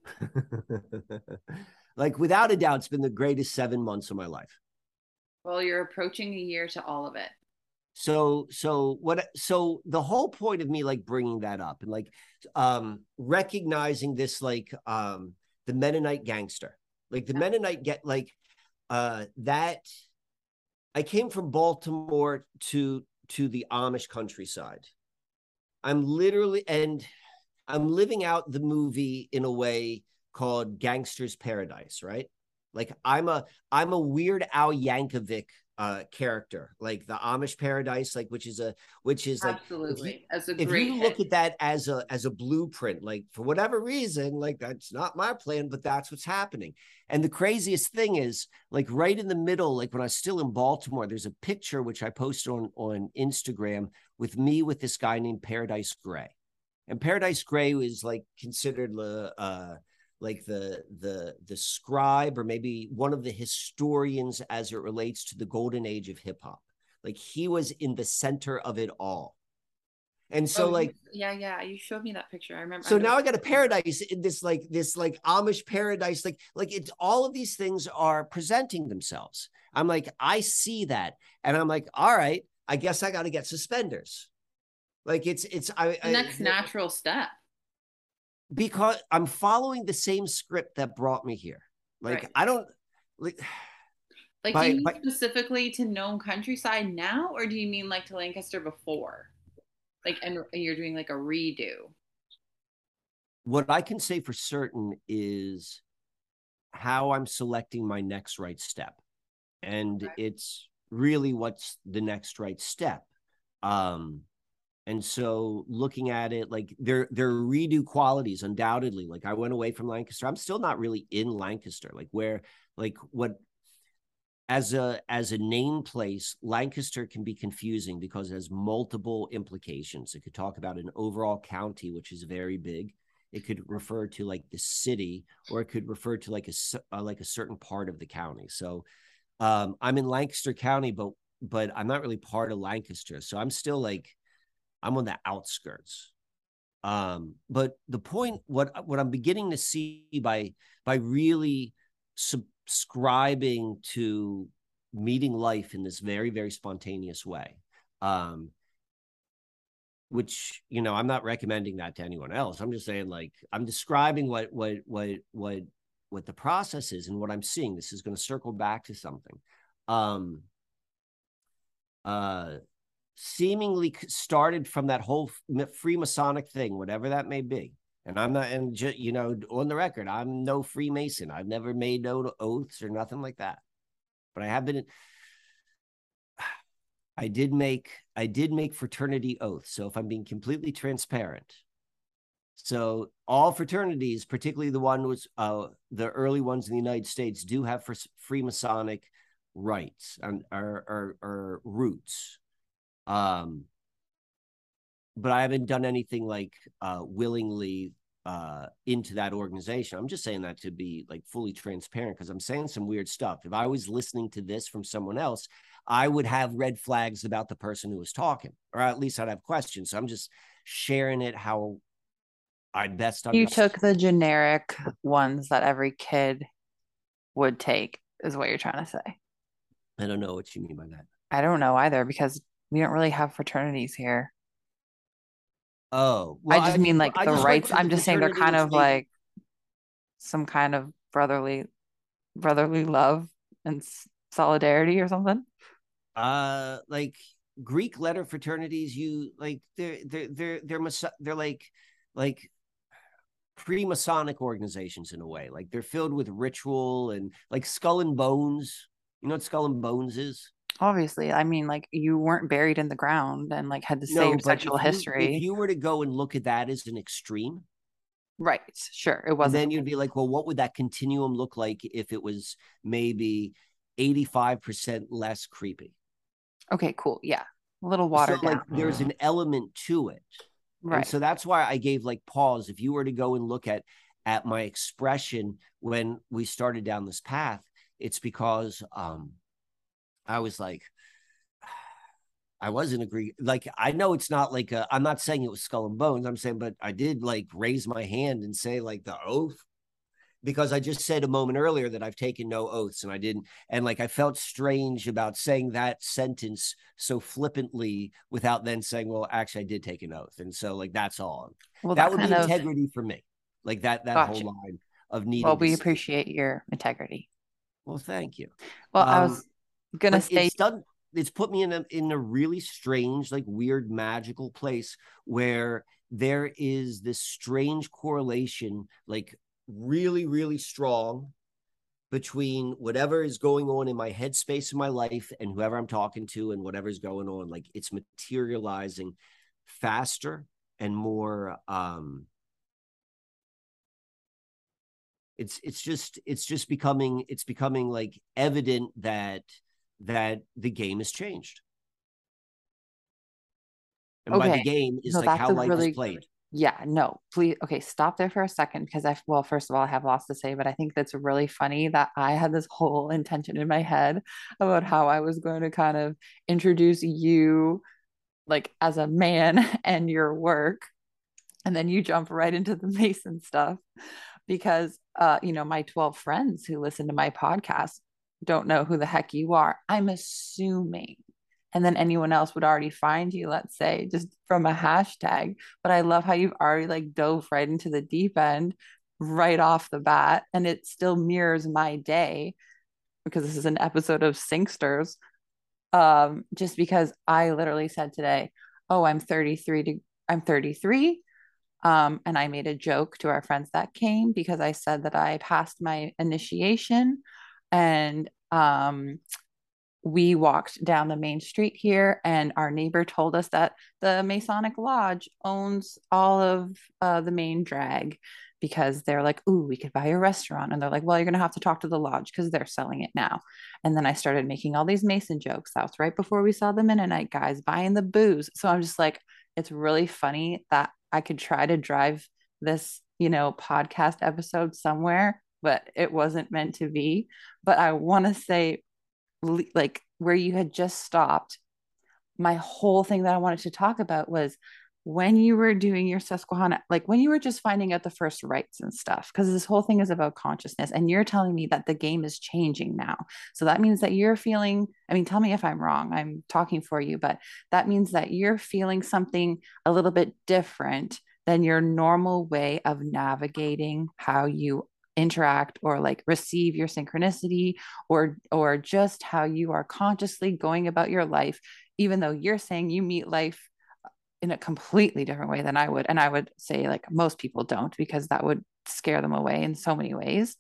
like without a doubt, it's been the greatest seven months of my life. Well, you're approaching a year to all of it. so so what so the whole point of me like bringing that up and like um recognizing this like um the mennonite gangster like the mennonite get like uh that i came from baltimore to to the amish countryside i'm literally and i'm living out the movie in a way called gangster's paradise right? Like i'm a i'm a weird al yankovic uh character like the amish paradise like which is a which is like Absolutely, as a if great you hit. look at that as a as a blueprint like for whatever reason like that's not my plan but that's what's happening. And the craziest thing is like right in the middle like when i was still in baltimore there's a picture which i posted on on instagram with me with this guy named paradise gray and paradise gray was like considered the uh like the the the scribe or maybe one of the historians as it relates to the golden age of hip hop like he was in the center of it all and so Oh, like yeah, yeah, you showed me that picture. I remember. so I now I got a paradise in this like this like Amish paradise like like it's all of these things are presenting themselves. I'm like I see that and I'm like all right, I guess I got to get suspenders. Like it's it's I next natural step. because I'm following the same script that brought me here. Like Right. I don't like Like, By- do you mean by- specifically to Nome Countryside now, or do you mean like to Lancaster before? Like, and you're doing like a redo. what I can say for certain is how I'm selecting my next right step. And Okay. it's really what's the next right step. Um and so looking at it like there there are redo qualities undoubtedly. Like I went away from Lancaster. I'm still not really in Lancaster. Like where like what as a as a name place Lancaster can be confusing because it has multiple implications. It could talk about an overall county which is very big. It could refer to like the city or it could refer to like a uh, like a certain part of the county. So um i'm in lancaster county but but i'm not really part of lancaster so i'm still like i'm on the outskirts. Um but the point what what i'm beginning to see by by really subscribing to meeting life in this very very spontaneous way um which you know i'm not recommending that to anyone else. I'm just saying like i'm describing what what what what what the process is and what i'm seeing. This is going to circle back to something. Um uh seemingly started from that whole Freemasonic thing whatever that may be. And i'm not and ju- you know on the record i'm no freemason. I've never made no oaths or nothing like that. But i have been I did make I did make fraternity oaths. So if I'm being completely transparent, so all fraternities, particularly the one was uh, the early ones in the United States, do have for free Masonic rites and or, or, or roots. Um, but I haven't done anything like uh, willingly uh, into that organization. I'm just saying that to be like fully transparent because I'm saying some weird stuff. If I was listening to this from someone else, I would have red flags about the person who was talking, or at least I'd have questions. So I'm just sharing it how I best You took the generic ones that every kid would take, is what you're trying to say. I don't know what you mean by that. I don't know either because we don't really have fraternities here. Oh, well, I just mean like I the rites. I'm just saying they're kind of state- like some kind of brotherly, brotherly love and solidarity or something. uh like greek letter fraternities you like they're they're they're they're they're like like pre-masonic organizations in a way like they're filled with ritual and like skull and bones you know what skull and bones is Obviously, I mean, like you weren't buried in the ground and like had the your but sexual if you- history. if you were to go and look at that as an extreme Right. Sure. It wasn't. then you'd be like well what would that continuum look like if it was maybe 85% less creepy okay, cool. Yeah. A little so watered like there's an element to it And Right. so that's why I gave like pause. If you were to go and look at at my expression when we started down this path, it's because um I was like I wasn't agree like I know it's not like i I'm not saying it was skull and bones. I'm saying, but I did like raise my hand and say like the oath because I just said a moment earlier that I've taken no oaths and I didn't. And like I felt strange about saying that sentence so flippantly without then saying, well, actually, I did take an oath. And so, like, that's all. well, that that would be of. integrity for me. Like that, that Gotcha. whole line of needing. Well, to we say- appreciate your integrity. Well, thank you. Well, I Um, was gonna say it's done. It's put me in a in a really strange, like weird, magical place where there is this strange correlation, like really, really strong between whatever is going on in my headspace in my life and whoever I'm talking to and whatever's going on. Like it's materializing faster and more um it's it's just it's just becoming it's becoming like evident that that the game has changed and by the game is No, like how life really- is played Yeah, no, please. Okay, stop there for a second because I, well, first of all, I have lots to say, but I think that's really funny that I had this whole intention in my head about how I was going to kind of introduce you like as a man and your work. And then you jump right into the Mason stuff because, uh, you know, my 12 friends who listen to my podcast don't know who the heck you are. I'm assuming and then anyone else would already find you, let's say, just from a hashtag. But I love how you've already like dove right into the deep end right off the bat, and it still mirrors my day because this is an episode of Sinksters. Um, just because I literally said today, oh, I'm 33 to I'm 33. Um, and I made a joke to our friends that came because I said that I passed my initiation and um we walked down the main street here and our neighbor told us that the masonic lodge owns all of uh, the main drag because they're like ooh we could buy a restaurant. And they're like well you're going to have to talk to the lodge because they're selling it now. And then i started making all these mason jokes. That was right before we saw the mennonite guys buying the booze. So i'm just like it's really funny that i could try to drive this you know podcast episode somewhere but it wasn't meant to be. But i want to say like where you had just stopped, my whole thing that I wanted to talk about was when you were doing your Susquehanna, like when you were just finding out the first rights and stuff, because this whole thing is about consciousness. And you're telling me that the game is changing now. So that means that you're feeling, I mean, tell me if I'm wrong. I'm talking for you, but that means that you're feeling something a little bit different than your normal way of navigating how you interact or like receive your synchronicity or or just how you are consciously going about your life even though you're saying you meet life uh, in a completely different way than I would and I would say like most people don't because that would scare them away in so many ways.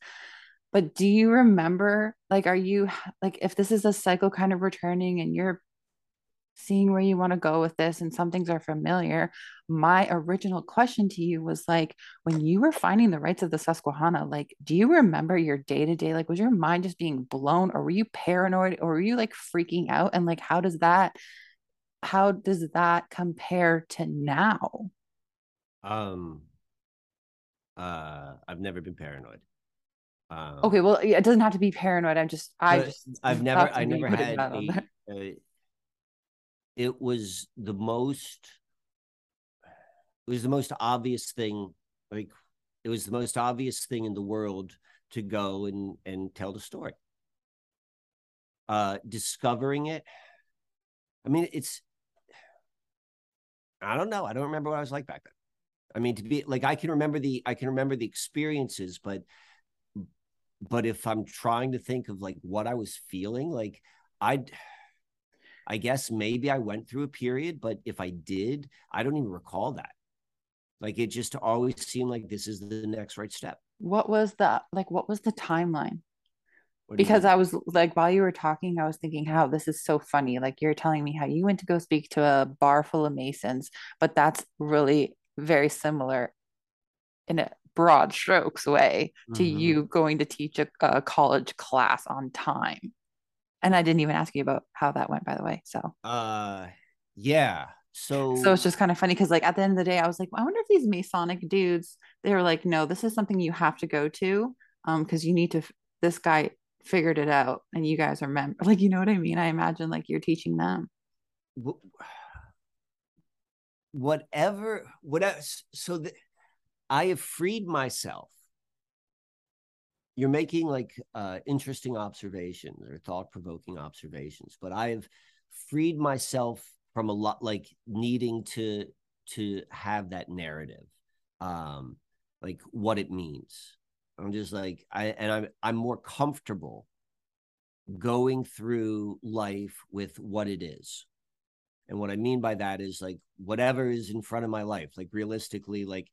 But do you remember like are you like if this is a cycle kind of returning and you're seeing where you want to go with this and some things are familiar my original question to you was like when you were finding the rights of the susquehanna like do you remember your day to day like was your mind just being blown or were you paranoid or were you like freaking out and like how does that how does that compare to now Um, uh, I've never been paranoid. Um, okay well it doesn't have to be paranoid i'm just i just I've never, I never had a, a. It was the most. It was the most obvious thing, like it was the most obvious thing in the world to go and and tell the story. Uh, discovering it. I mean, it's. I don't know. I don't remember what I was like back then. I mean, to be like, I can remember the, I can remember the experiences, but but if I'm trying to think of like what I was feeling, like I'd, I guess maybe I went through a period, but if I did, I don't even recall that. Like it just always seemed like this is the next right step. what was the like what was the timeline What do you because? I was like, while you were talking, I was thinking how this is so funny. Like, you're telling me how you went to go speak to a bar full of Masons, but that's really very similar in a broad strokes way to Mhm. you going to teach a, a college class on time. And I didn't even ask you about how that went, by the way. So, Uh, yeah. So so it's just kind of funny because, like, at the end of the day, I was like, I wonder if these Masonic dudes, they were like, no, this is something you have to go to, um, because you need to. f- This guy figured it out, and you guys are mem like, you know what I mean? I imagine like you're teaching them. whatever whatever so that i have freed myself you're making like uh interesting observations or thought-provoking observations but i have freed myself from a lot like needing to to have that narrative um like what it means. I'm just like i and i'm i'm more comfortable going through life with what it is. And what I mean by that is like whatever is in front of my life, like realistically, like,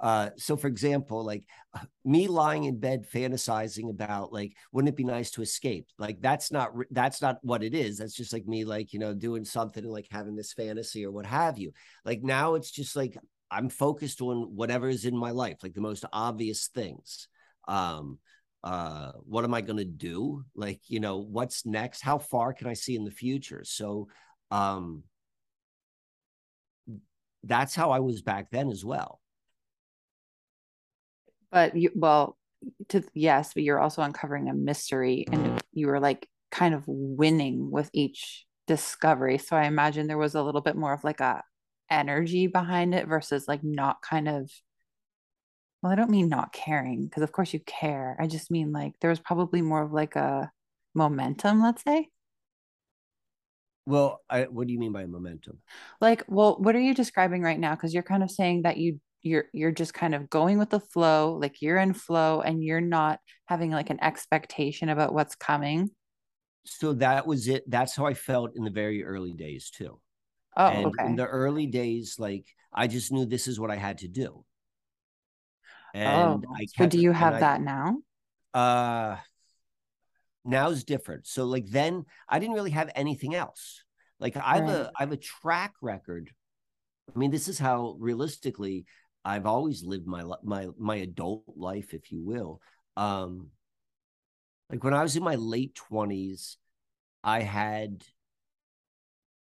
uh, so for example, like uh, me lying in bed fantasizing about like, wouldn't it be nice to escape? Like that's not that's not what it is. That's just like me, like you know, doing something like having this fantasy or what have you. Like now it's just like I'm focused on whatever is in my life, like the most obvious things. Um, uh, what am I going to do? Like you know, what's next? How far can I see in the future? So, um, that's how I was back then as well. But you, well, to yes, but you're also uncovering a mystery, and you were like kind of winning with each discovery. So I imagine there was a little bit more of like a energy behind it versus like not kind of. Well, I don't mean not caring because of course you care. I just mean like there was probably more of like a momentum, let's say. Well, I, what do you mean by momentum? Like, well, what are you describing right now? Because you're kind of saying that you you're you're just kind of going with the flow, like you're in flow and you're not having like an expectation about what's coming. So that was it. That's how I felt in the very early days too. Oh, and okay. in the early days, like I just knew this is what I had to do. And oh, I so do you have I- that now? Uh now's different. So like then I didn't really have anything else. Like I have Right. a I have a track record. I mean, this is how realistically I've always lived my my my adult life, if you will. Um like when I was in my late 20s, I had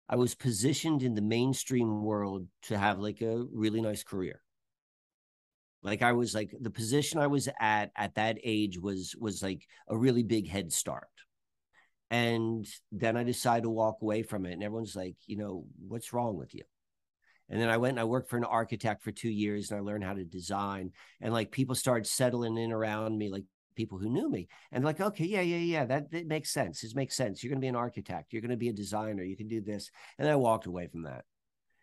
I was positioned in the mainstream world to have like a really nice career. Like I was like the position I was at at that age was was like a really big head start. And then I decided to walk away from it and everyone's like, you know, what's wrong with you? And then I went and I worked for an architect for 2 years and I learned how to design. And like people started settling in around me like people who knew me. And like okay yeah yeah yeah that, that makes sense. This makes sense. You're going to be an architect. You're going to be a designer. You can do this. And i walked away from that.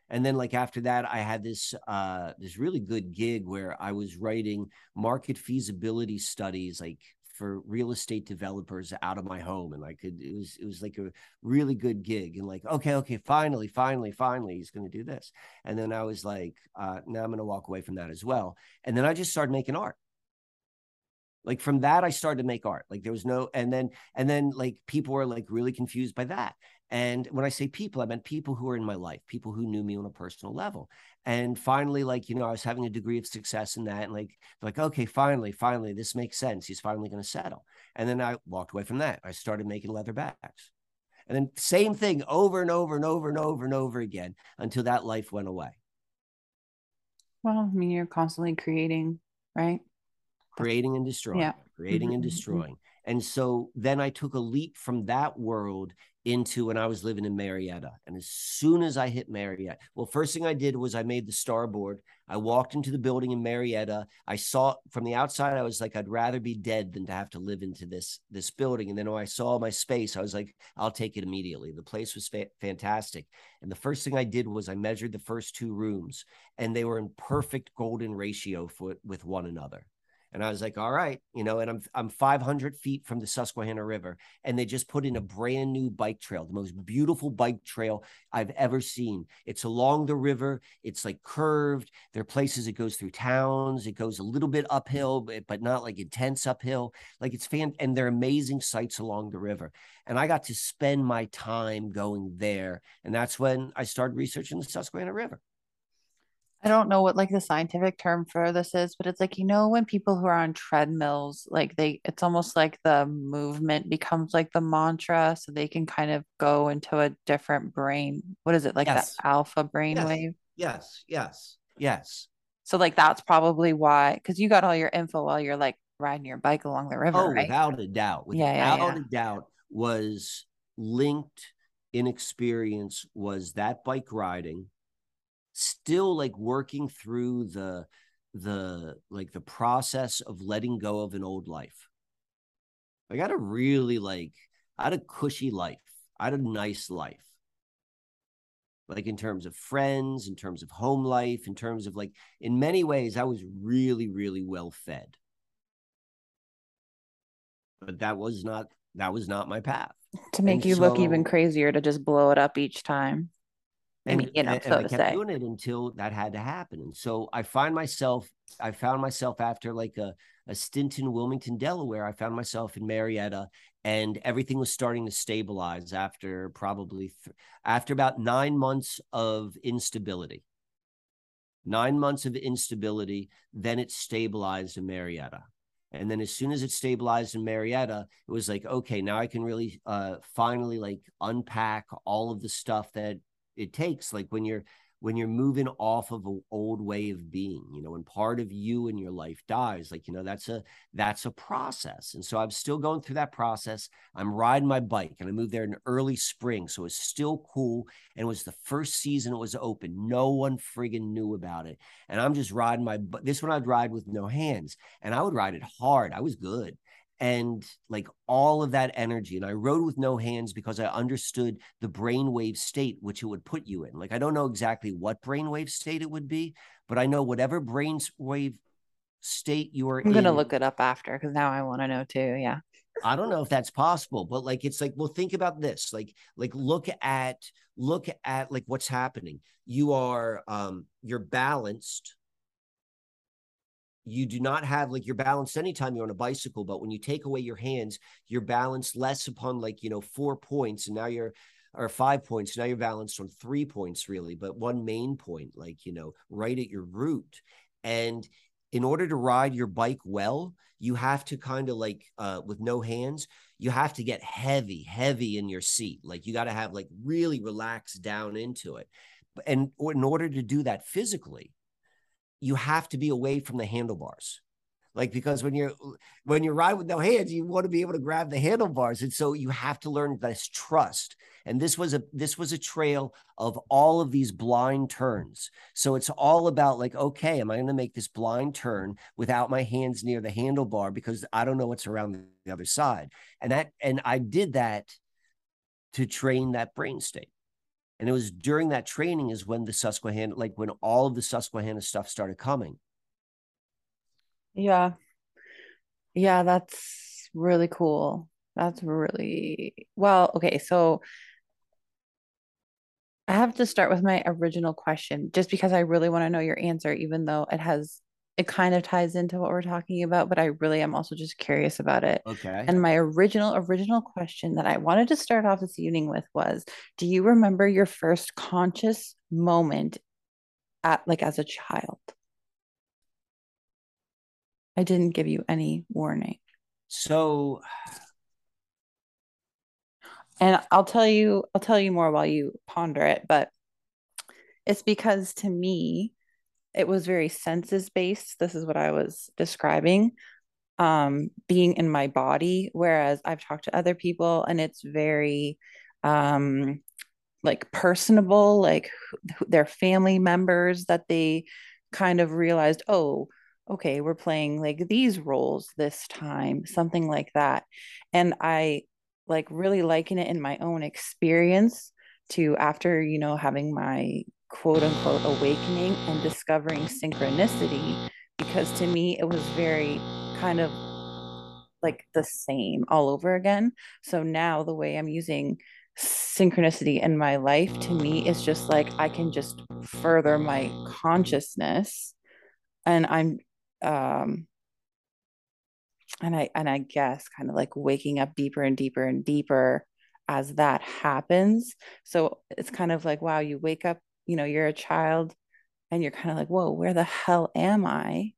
And then like after that i had this uh this really good gig where i was writing market feasibility studies like for real estate developers out of my home and i could it was it was like a really good gig and like okay okay finally finally finally he's going to do this. And then i was like uh now i'm going to walk away from that as well. And then i just started making art. Like from that i started to make art. Like there was no and then and then like people were like really confused by that. And when i say people i meant people who were in my life people who knew me on a personal level and finally like you know i was having a degree of success in that and like like okay finally finally this makes sense he's finally going to settle and then i walked away from that i started making leather bags and then same thing over and over and over and over and over again until that life went away Well, I mean, you're constantly creating, right? creating and destroying, Yeah. creating and Mhm, mhm, mhm. destroying. And so then I took a leap from that world into when I was living in Marietta. And as soon as I hit Marietta, well, first thing I did was I made the starboard. I walked into the building in Marietta. I saw from the outside, I was like, I'd rather be dead than to have to live into this this building. And then when I saw my space, I was like, I'll take it immediately. The place was fa- fantastic. And the first thing I did was I measured the first two rooms, and they were in perfect golden ratio for, with one another. And I was like, all right, you know, and I'm I'm 500 feet from the Susquehanna River, and they just put in a brand new bike trail, the most beautiful bike trail I've ever seen. It's along the river. It's like curved. There are places it goes through towns. It goes a little bit uphill, but, but not like intense uphill. Like it's fan, and they're amazing sights along the river. And I got to spend my time going there, and that's when I started researching the Susquehanna River. I don't know what like the scientific term for this is, but it's like, you know, when people who are on treadmills, like they, it's almost like the movement becomes like the mantra, so they can kind of go into a different brain. What is it like Yes. that alpha brain Yes. wave? Yes, yes, yes. So like that's probably why, because you got all your info while you're like riding your bike along the river, Oh, right? without a doubt. Yeah, yeah, Without yeah. a doubt was linked in experience was that bike riding still like working through the the like the process of letting go of an old life. I got a really like I had a cushy life. I had a nice life. Like in terms of friends, in terms of home life, in terms of like in many ways, I was really, really well fed. But that was not that was not my path. To make And you look even crazier to just blow it up each time. I mean, you know, and, so I to kept say. doing it until that had to happen. And so I find myself, I found myself after like a, a stint in Wilmington, Delaware, I found myself in Marietta and everything was starting to stabilize after probably th- after about nine months of instability. Nine months of instability, then it stabilized in Marietta. And then as soon as it stabilized in Marietta, it was like, okay, now I can really uh finally like unpack all of the stuff that it takes like when you're when you're moving off of an old way of being you know when part of you in your life dies like you know that's a that's a process. And so i'm still going through that process. I'm riding my bike and i moved there in early spring so it's still cool and it was the first season it was open. No one friggin knew about it. And i'm just riding my this one i'd ride with no hands and i would ride it hard. I was good and like all of that energy. And I rode with no hands because I understood the brainwave state which it would put you in. Like I don't know exactly what brainwave state it would be, but I know whatever brainwave state you are I'm gonna in- look it up after because now I want to know too. Yeah. I don't know if that's possible, but like it's like, well, think about this. Like, like look at look at like what's happening. You are um you're balanced. You do not have like you're balanced anytime you're on a bicycle, but when you take away your hands, you're balanced less upon like you know four points, and now you're or five points. Now you're balanced on three points, really, but one main point, like you know, right at your root. And in order to ride your bike well, you have to kind of like uh, with no hands, you have to get heavy, heavy in your seat. Like you got to have like really relaxed down into it. And in order to do that physically, you have to be away from the handlebars. Like because when you're when you ride with no hands, you want to be able to grab the handlebars, and so you have to learn this trust. And this was a this was a trail of all of these blind turns. So it's all about like, okay, am I going to make this blind turn without my hands near the handlebar because I don't know what's around the other side. And that and I did that to train that brain state. And it was during that training is when the Susquehanna, like when all of the Susquehanna stuff started coming. Yeah. Yeah, that's really cool. That's really well, okay, so I have to start with my original question just because I really want to know your answer, even though it has it kind of ties into what we're talking about, but I really am also just curious about it. Okay. And my original original question that I wanted to start off this evening with was, do you remember your first conscious moment at like as a child? I didn't give you any warning. so And I'll tell you, I'll tell you more while you ponder it, but it's because to me, it was very senses based. This is what I was describing. Um, being in my body, whereas I've talked to other people and it's very um like personable, like their family members that they kind of realized, oh, okay, we're playing like these roles this time, something like that. And I like really liken it in my own experience to after, you know, having my quote unquote awakening and discovering synchronicity, because to me it was very kind of like the same all over again. So now the way I'm using synchronicity in my life to me is just like I can just further my consciousness and I'm um and I and I guess kind of like waking up deeper and deeper and deeper as that happens. So it's kind of like wow, you wake up, you know, you're a child and you're kind of like, whoa, where the hell am I?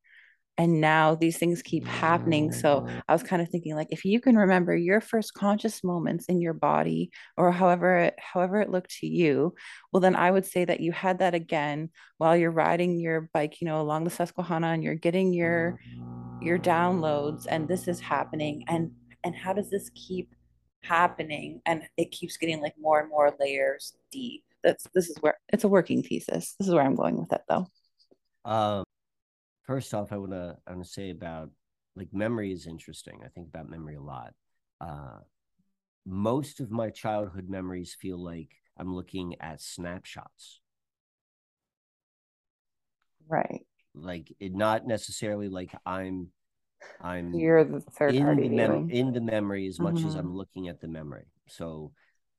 And now these things keep happening. So I was kind of thinking like if you can remember your first conscious moments in your body or however it however it looked to you, well then I would say that you had that again while you're riding your bike, you know, along the Susquehanna and you're getting your your downloads and this is happening and and how does this keep happening and it keeps getting like more and more layers deep that's this is where it's a working thesis this is where i'm going with it though Um, first off, I want to I want to say about like memory is interesting. I think about memory a lot. Uh, most of my childhood memories feel like I'm looking at snapshots, right like it not necessarily like I'm I'm you're the third in party the mem- in the memory as much as Mhm. I'm looking at the memory. So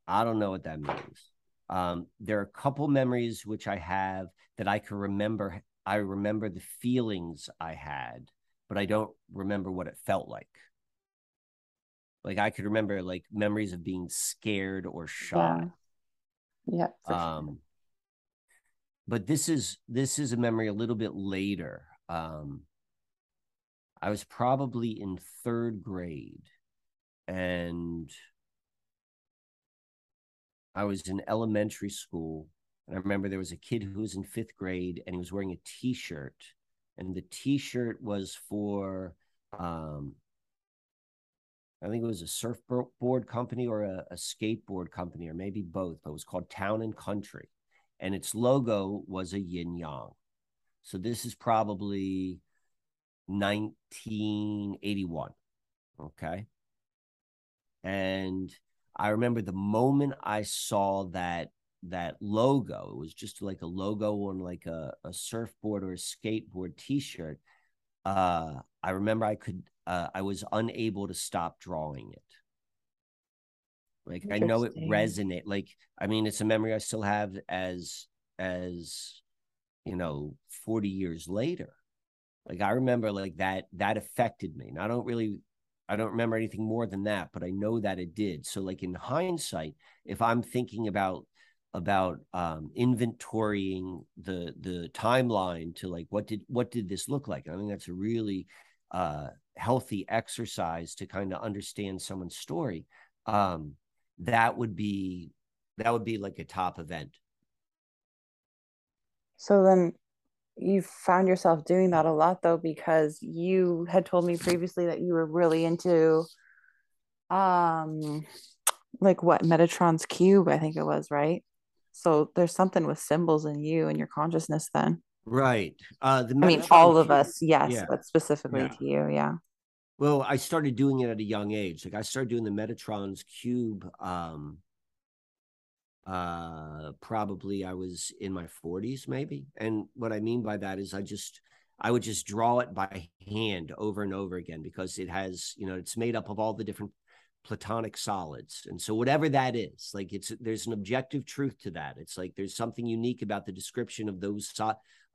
I don't know what that means. Um, there are a couple memories which I have that I can remember. I remember the feelings I had, but I don't remember what it felt like. Like I could remember like memories of being scared or shy. yeah sure. Um, but this is this is a memory a little bit later. Um, I was probably in third grade, and I was in elementary school. And I remember there was a kid who was in fifth grade, and he was wearing a T-shirt, and the T-shirt was for, um, I think it was a surfboard company or a, a skateboard company, or maybe both. But it was called Town and Country, and its logo was a yin yang. So this is probably 1981. Okay. And I remember the moment I saw that that logo, it was just like a logo on like a, a surfboard or a skateboard t-shirt. Uh I remember I could uh I was unable to stop drawing it. Like I know it resonate. Like I mean, it's a memory I still have as as you know 40 years later. Like I remember like that that affected me. And I don't really I don't remember anything more than that, but I know that it did. So like in hindsight, if I'm thinking about about um inventorying the the timeline to like what did what did this look like? I think that's a really uh healthy exercise to kind of understand someone's story. Um that would be that would be like a top event. So then you found yourself doing that a lot though because you had told me previously that you were really into um like what Metatron's cube I think it was, right? So there's something with symbols in you and your consciousness then. Right. Uh the I mean all of us, yes, yeah. but specifically Yeah. to you, yeah. Well, I started doing it at a young age. Like I started doing the Metatron's cube um uh probably I was in my 40s maybe. And what I mean by that is I just I would just draw it by hand over and over again because it has, you know, it's made up of all the different platonic solids. And so whatever that is, like it's there's an objective truth to that. It's like there's something unique about the description of those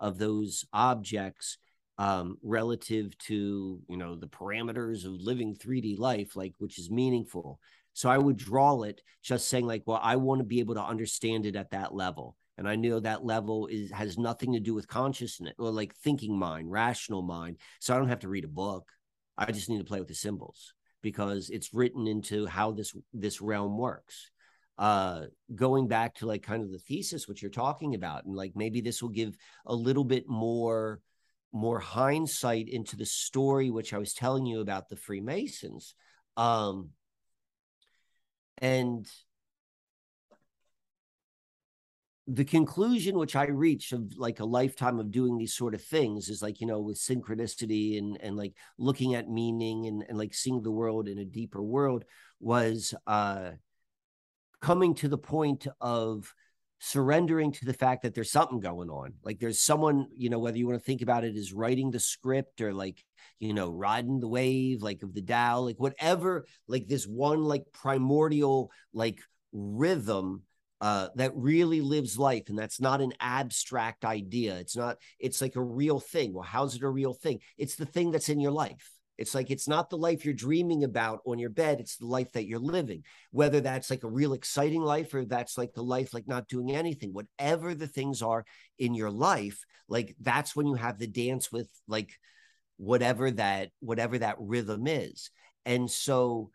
of those objects um relative to, you know, the parameters of living 3D life like which is meaningful. So I would draw it just saying like, well, I want to be able to understand it at that level. And I know that level is has nothing to do with consciousness or like thinking mind, rational mind. So I don't have to read a book. I just need to play with the symbols because it's written into how this this realm works. Uh going back to like kind of the thesis which you're talking about and like maybe this will give a little bit more more hindsight into the story which I was telling you about the Freemasons. Um and the conclusion which I reached of like a lifetime of doing these sort of things is like, you know, with synchronicity and and like looking at meaning and, and like seeing the world in a deeper world was uh coming to the point of surrendering to the fact that there's something going on. Like there's someone, you know, whether you want to think about it as writing the script or like, you know, riding the wave, like of the Tao, like whatever, like this one like primordial like rhythm uh, that really lives life. And that's not an abstract idea. It's not, it's like a real thing. Well, how's it a real thing? It's the thing that's in your life. It's like it's not the life you're dreaming about on your bed. It's the life that you're living, whether that's like a real exciting life or that's like the life like not doing anything. Whatever the things are in your life, like that's when you have the dance with like whatever that whatever that rhythm is. And so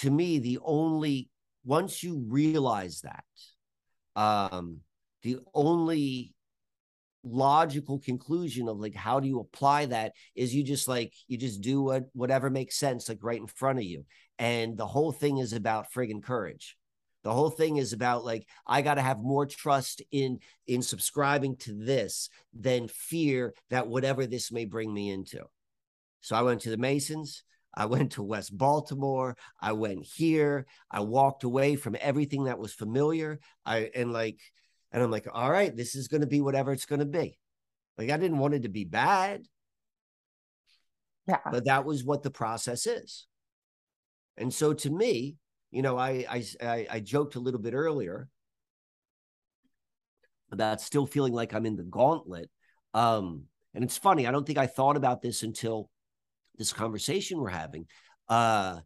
to me, the only once you realize that, um, the only logical conclusion of like how do you apply that is you just like you just do what whatever makes sense like right in front of you and the whole thing is about friggin courage the whole thing is about like i got to have more trust in in subscribing to this than fear that whatever this may bring me into so i went to the masons I went to West Baltimore. I went here. I walked away from everything that was familiar. I and like, and I'm like, all right, this is going to be whatever it's going to be. Like I didn't want it to be bad, Yeah. but that was what the process is. And so to me, you know, I I I, I joked a little bit earlier about still feeling like I'm in the gauntlet. Um, and it's funny, I don't think I thought about this until this conversation we're having. Uh,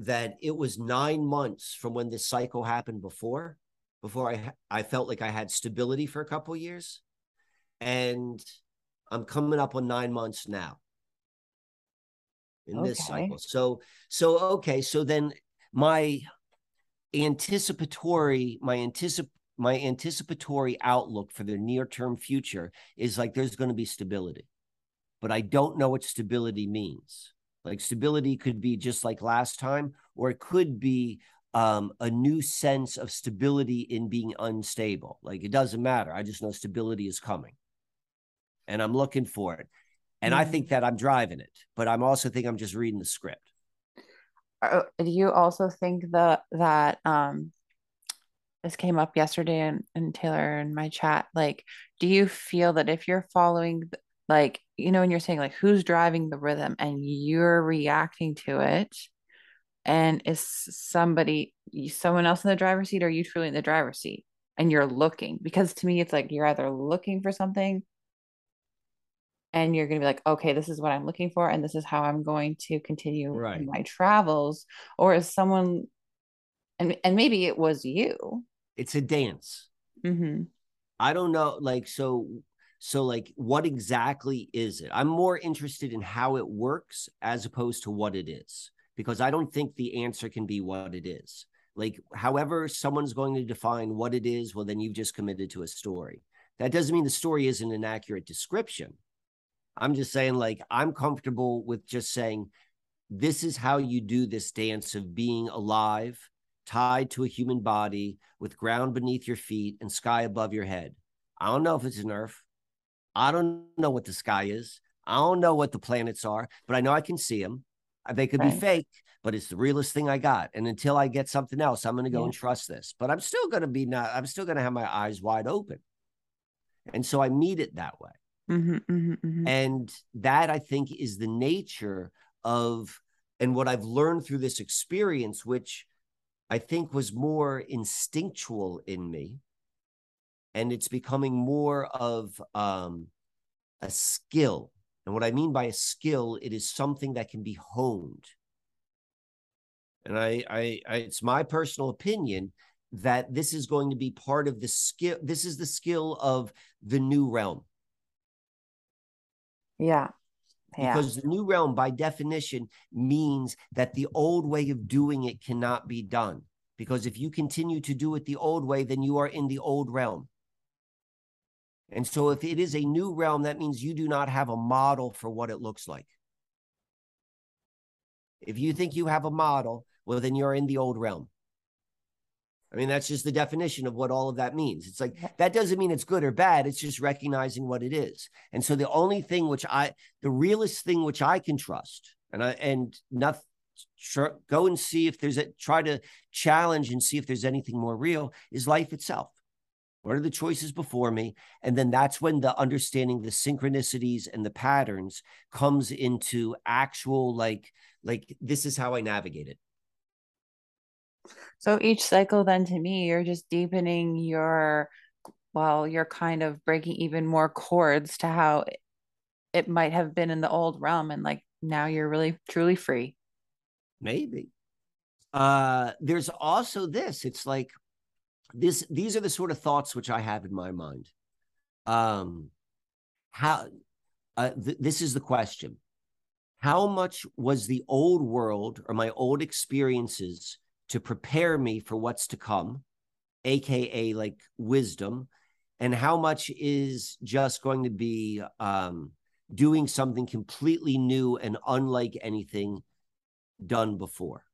that it was nine months from when this cycle happened before, before I I felt like I had stability for a couple years, and I'm coming up on nine months now in this cycle. So so okay, so then my anticipatory my anticip my anticipatory outlook for the near term future is like there's going to be stability but i don't know what stability means. Like stability could be just like last time or it could be um, a new sense of stability in being unstable. Like it doesn't matter. I just know stability is coming. And i'm looking for it. And i Mhm. think that i'm driving it but i'm also think i'm just reading the script. Uh, do you also think the that um this came up yesterday and, and Taylor in my chat like do you feel that if you're following like you know when you're saying like who's driving the rhythm and you're reacting to it and is somebody someone else in the driver's seat or are you truly in the driver's seat and you're looking because to me it's like you're either looking for something and you're going to be like okay this is what i'm looking for and this is how i'm going to continue Right. my travels or is someone and and maybe it was you It's a dance. hmm I don't know, like so. So, like, what exactly is it? I'm more interested in how it works as opposed to what it is, because I don't think the answer can be what it is. Like, however, someone's going to define what it is, well, then you've just committed to a story. That doesn't mean the story isn't an accurate description. I'm just saying, like, I'm comfortable with just saying, this is how you do this dance of being alive, tied to a human body with ground beneath your feet and sky above your head. I don't know if it's an Earth. I don't know what the sky is. I don't know what the planets are, but I know I can see them. They could be fake, but it's the realest thing I got. And until I get something else, I'm going to go Yeah. and trust this. But I'm still going to be not. I'm still going to have my eyes wide open, and so I meet it that way. hmm hmm hmm And that I think is the nature of, and what I've learned through this experience, which I think was more instinctual in me. And it's becoming more of um, a skill. And what I mean by a skill, it is something that can be honed. And I, I, I it's my personal opinion that this is going to be part of the skill. This is the skill of the new realm yeah yeah because the new realm by definition means that the old way of doing it cannot be done because if you continue to do it the old way then you are in the old realm and so if it is a new realm that means you do not have a model for what it looks like if you think you have a model well then you're in the old realm I mean, that's just the definition of what all of that means. It's like that doesn't mean it's good or bad. It's just recognizing what it is. And so the only thing which I, the realest thing which I can trust, and I and not sure, go and see if there's a try to challenge and see if there's anything more real is life itself. What are the choices before me? And then that's when the understanding the synchronicities and the patterns comes into actual like like this is how I navigate it. So each cycle, then to me, you're just deepening your, well, you're kind of breaking even more cords to how it- might have been in the old realm. And like now you're really truly free. Maybe. Uh there's also this. It's like this these are the sort of thoughts which I have in my mind. Um how uh, th- this is the question. How much was the old world or my old experiences to prepare me for what's to come, aka like wisdom, and how much is just going to be um doing something completely new and unlike anything done before.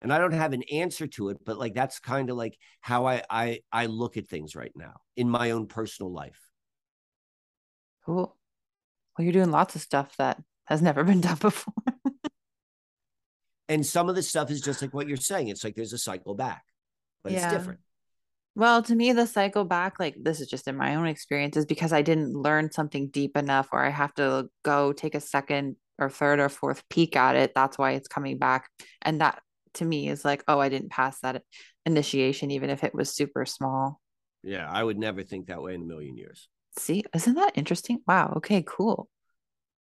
And I don't have an answer to it, but like that's kind of like how I I I look at things right now in my own personal life. Cool. Well, you're doing lots of stuff that has never been done before. And some of the stuff is just like what you're saying. It's like there's a cycle back, but Yeah. it's different. Well, to me, the cycle back, like this is just in my own experiences because I didn't learn something deep enough, or I have to go take a second or third or fourth peek at it. That's why it's coming back. And that to me is like, oh, I didn't pass that initiation, even if it was super small. Yeah, I would never think that way in a million years. See, isn't that interesting? Wow. Okay, cool.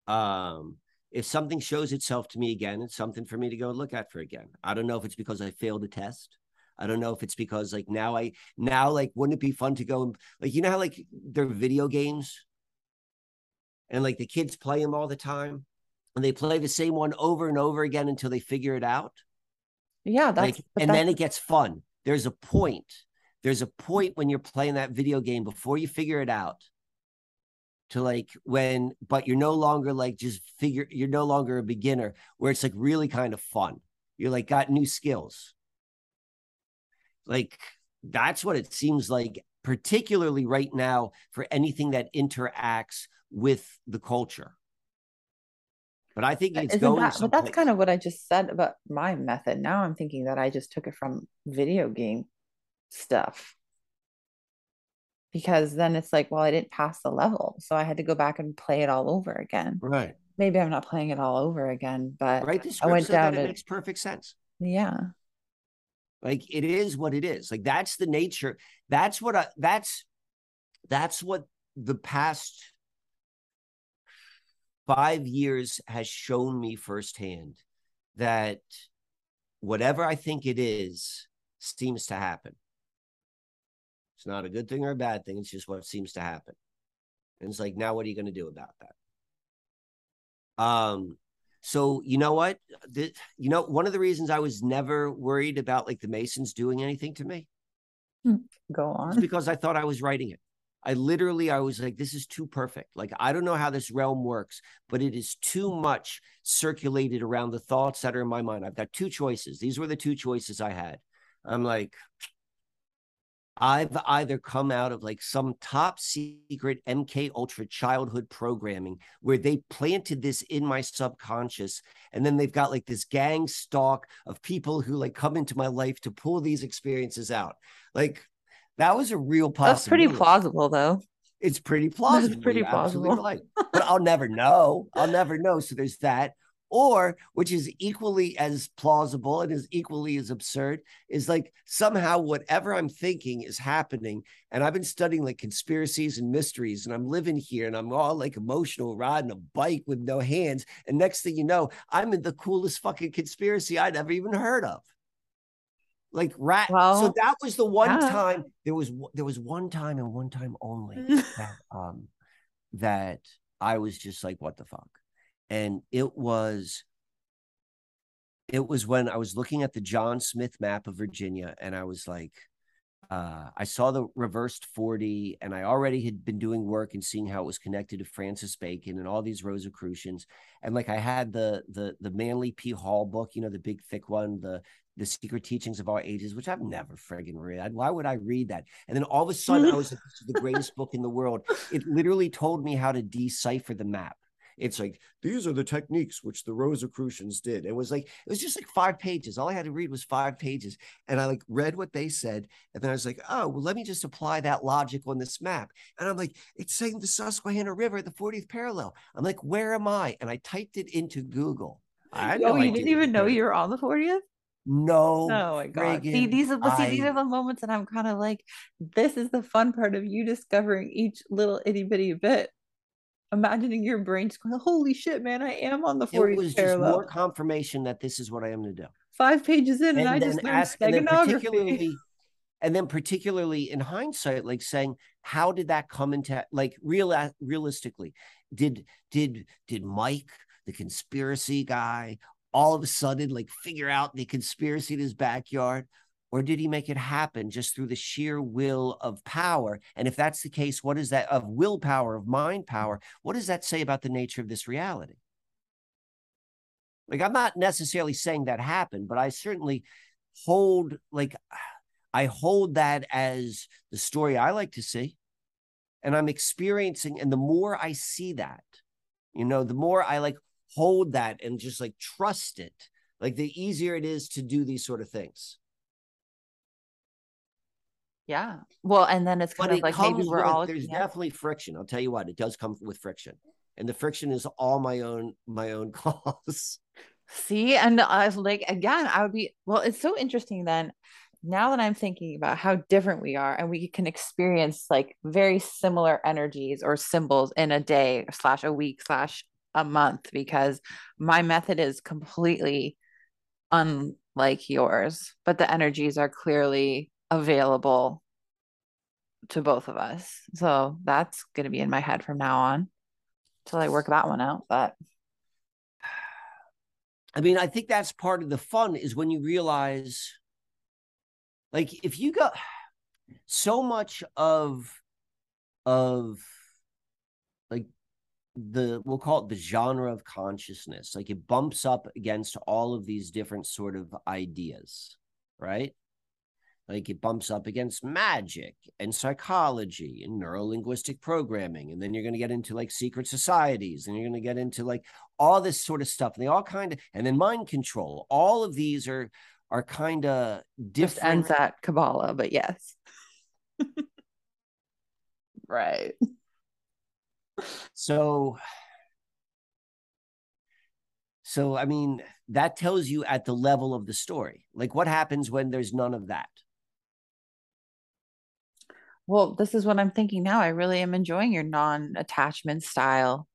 Um, if something shows itself to me again, it's something for me to go look at for again. I don't know if it's because I failed a test. I don't know if it's because like now I now like wouldn't it be fun to go and like you know how like they're video games and like the kids play them all the time and they play the same one over and over again until they figure it out. Yeah, that's like, and then it gets fun. There's a point. There's a point when you're playing that video game before you figure it out. To like when, but you're no longer like just figure. You're no longer a beginner where it's like really kind of fun. You're like got new skills. Like that's what it seems like, particularly right now for anything that interacts with the culture. But I think it's Isn't going. that, but that's kind of what I just said about my method. Now I'm thinking that I just took it from video game stuff. Because then it's like, well, I didn't pass the level. So I had to go back and play it all over again. right. Maybe I'm not playing it all over again, but Right. The I went so down it to, makes perfect sense. yeah. Like it is what it is. Like that's the nature. That's what I that's that's what the past five years has shown me firsthand that whatever I think it is seems to happen. It's not a good thing or a bad thing. It's just what seems to happen. And it's like, now what are you going to do about that? Um, so you know what? The, you know, one of the reasons I was never worried about like the Masons doing anything to me Go on. because I thought I was writing it. I literally, I was like, this is too perfect. Like, I don't know how this realm works, but it is too much circulated around the thoughts that are in my mind. I've got two choices. These were the two choices I had. I'm like, I've either come out of like some top secret MK Ultra childhood programming where they planted this in my subconscious, and then they've got like this gang stalk of people who like come into my life to pull these experiences out. Like that was a real possibility. That's pretty plausible, though. It's pretty plausible. It's pretty plausible. right. But I'll never know. I'll never know. So there's that. Or, which is equally as plausible and is equally as absurd, is like somehow whatever I'm thinking is happening. And I've been studying like conspiracies and mysteries, and I'm living here and I'm all like emotional, riding a bike with no hands. And next thing you know, I'm in the coolest fucking conspiracy I'd ever even heard of. Like rat. so that was the one yeah. time there was there was one time and one time only that um that I was just like, what the fuck? And it was it was when I was looking at the John Smith map of Virginia and I was like, uh, I saw the reversed 40 and I already had been doing work and seeing how it was connected to Francis Bacon and all these Rosicrucians. And like I had the the the Manly P. Hall book, you know, the big thick one, the the secret teachings of all ages, which I've never friggin' read. Why would I read that? And then all of a sudden I was like, this is the greatest book in the world. It literally told me how to decipher the map. It's like these are the techniques which the Rosicrucians did. It was like it was just like five pages. All I had to read was five pages, and I like read what they said, and then I was like, oh, well, let me just apply that logic on this map. And I'm like, it's saying the Susquehanna River at the 40th parallel. I'm like, where am I? And I typed it into Google. I oh, no you idea didn't even know you were on the 40th? No. Oh my god. See, these are but see, these are the moments that I'm kind of like, this is the fun part of you discovering each little itty bitty bit. Imagining your brain just going, holy shit, man, I am on the It 40th was just more confirmation that this is what I am to do. Five pages in, and, I then just learned ask- and then particularly and then particularly in hindsight like saying how did that come into like real realistically did did did mike the conspiracy guy all of a sudden like figure out the conspiracy in his backyard? Or did he make it happen just through the sheer will of power? And if that's the case what is that of willpower of mind power what does that say about the nature of this reality? Like i'm not necessarily saying that happened but i certainly hold like I hold that as the story I like to see. And I'm experiencing, and the more I see that, you know, the more I like hold that and just like trust it, like the easier it is to do these sort of things. Yeah. Well, and then it's kind But of it like maybe we're with, all there's definitely friction. I'll tell you what, it does come with friction. And the friction is all my own, my own cause. See, and I was like, again, I would be, well, it's so interesting then. Now that I'm thinking about how different we are, and we can experience like very similar energies or symbols in a day slash a week slash a month, because my method is completely unlike yours, but the energies are clearly available to both of us. So that's going to be in my head from now on till I work that one out. But I mean, I think that's part of the fun is when you realize, like, if you go so much of, of like the, we'll call it the genre of consciousness, like it bumps up against all of these different sort of ideas, right? Like it bumps up against magic and psychology and neuro linguistic programming. And then you're going to get into like secret societies and you're going to get into like all this sort of stuff. And they all kind of, and then mind control. All of these are, are kind of Just different. ends at Kabbalah, but yes. right. So, so I mean, that tells you at the level of the story. Like, what happens when there's none of that? Well, this is what I'm thinking now. I really am enjoying your non-attachment style.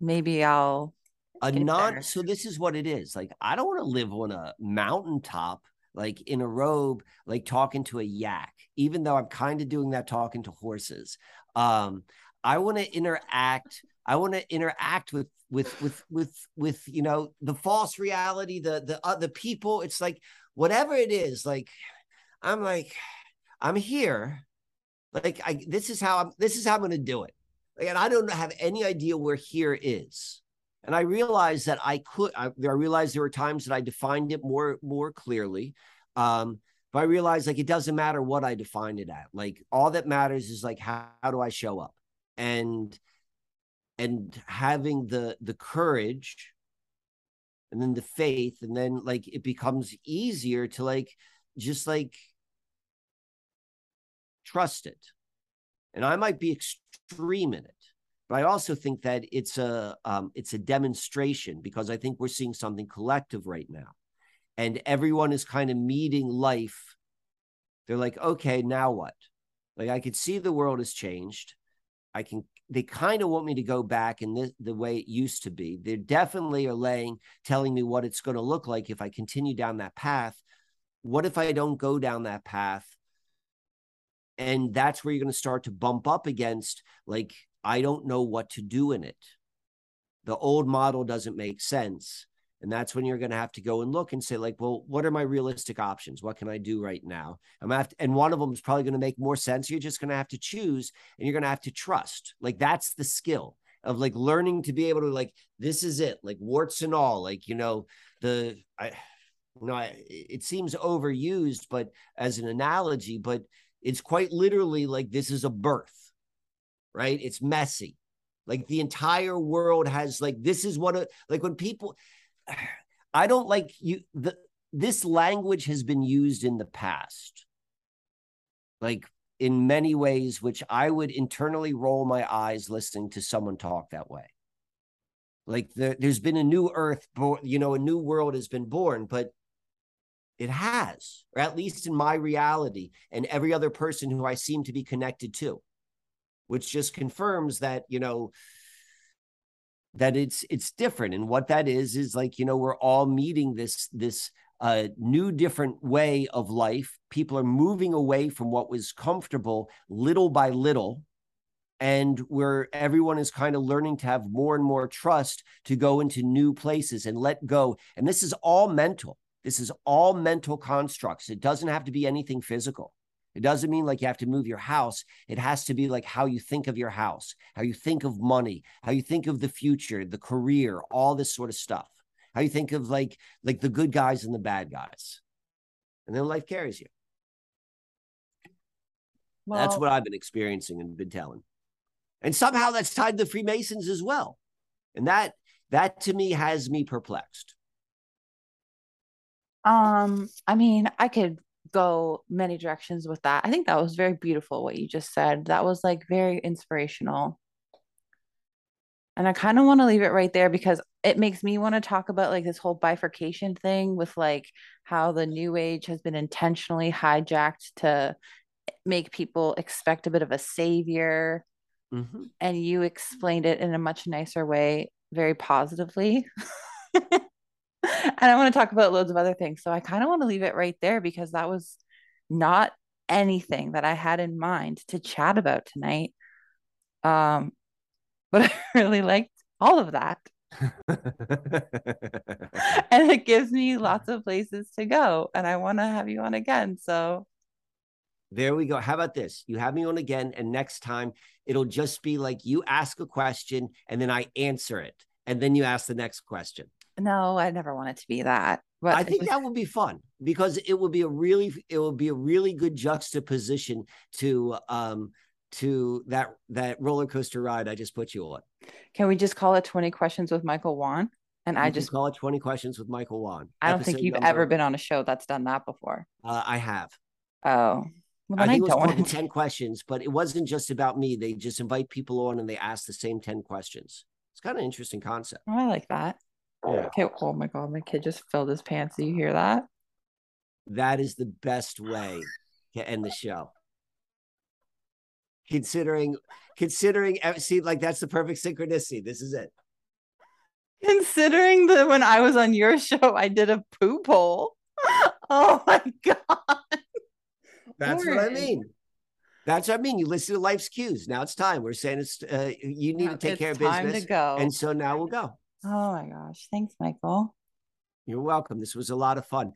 Maybe I'll A non. there. So this is what it is. Like, I don't want to live on a mountaintop, like in a robe, like talking to a yak. Even though I'm kind of doing that talking to horses. Um, I want to interact. I want to interact with with with with with you know the false reality, the the uh, the people. It's like whatever it is. Like I'm like I'm here. Like I this is how I'm this is how I'm going to do it. Like, and I don't have any idea where here is. And I realized that I could. I, I realized there were times that I defined it more more clearly. Um, but I realized like it doesn't matter what I define it at. Like all that matters is like how, how do I show up, and and having the the courage, and then the faith, and then like it becomes easier to like just like trust it. And I might be extreme in it, but I also think that it's a um, it's a demonstration because I think we're seeing something collective right now, and everyone is kind of meeting life. They're like, okay, now what? Like I could see the world has changed. I can. They kind of want me to go back in the, the way it used to be. They definitely are laying, telling me what it's going to look like if I continue down that path. What if I don't go down that path? and that's where you're going to start to bump up against like i don't know what to do in it the old model doesn't make sense and that's when you're going to have to go and look and say like well what are my realistic options what can i do right now i'm to have to, and one of them is probably going to make more sense you're just going to have to choose and you're going to have to trust like that's the skill of like learning to be able to like this is it like warts and all like you know the i you know I, it seems overused but as an analogy but it's quite literally like this is a birth, right? It's messy. Like the entire world has like this is what a, like when people I don't like you the this language has been used in the past. Like in many ways which I would internally roll my eyes listening to someone talk that way. Like there, there's been a new earth, you know, a new world has been born, but it has, or at least in my reality and every other person who I seem to be connected to, which just confirms that, you know, that it's it's different. And what that is is like, you know, we're all meeting this this uh new different way of life. People are moving away from what was comfortable little by little. And where everyone is kind of learning to have more and more trust to go into new places and let go. And this is all mental. This is all mental constructs. It doesn't have to be anything physical. It doesn't mean like you have to move your house. It has to be like how you think of your house, how you think of money, how you think of the future, the career, all this sort of stuff. How you think of like like the good guys and the bad guys. And then life carries you. That's what I've been experiencing and been telling. And somehow that's tied to the Freemasons as well. And that that to me has me perplexed. Um, I mean, I could go many directions with that. I think that was very beautiful what you just said. That was like very inspirational. And I kind of want to leave it right there because it makes me want to talk about like this whole bifurcation thing with like how the new age has been intentionally hijacked to make people expect a bit of a savior. Mhm. And you explained it in a much nicer way, very positively. and I want to talk about loads of other things. So I kind of want to leave it right there because that was not anything that I had in mind to chat about tonight. Um, but I really liked all of that. and it gives me lots of places to go. And I want to have you on again. So There we go. How about this? You have me on again, and next time it'll just be like you ask a question and then I answer it, and then you ask the next question. No, I never want it to be that. But I think was- that would be fun. because it would be a really it would be a really good juxtaposition to um to that that roller coaster ride I just put you on. Can we just call it 20 questions with Michael Wan? And You I just, call it 20 questions with Michael Wan. I don't think you've number- ever been on a show that's done that before. Uh, I have. Oh, well, I I, think it was don't more want than 10 questions, but it wasn't just about me. They just invite people on and they ask the same 10 questions. It's kind of interesting concept. Oh, I like that. Yeah. Okay. Oh my God. My kid just filled his pants. Do you hear that? That is the best way to end the show. Considering, considering, eh, see, like that's the perfect synchronicity. This is it. Considering that when I was on your show, I did a poop hole. Oh my God. That's what I mean. That's what I mean. You listen to life's cues. Now it's time. We're saying it's uh, you need to take care of time business, to go. and so now we'll go. Oh my gosh. Thanks, Michael. You're welcome. This was a lot of fun.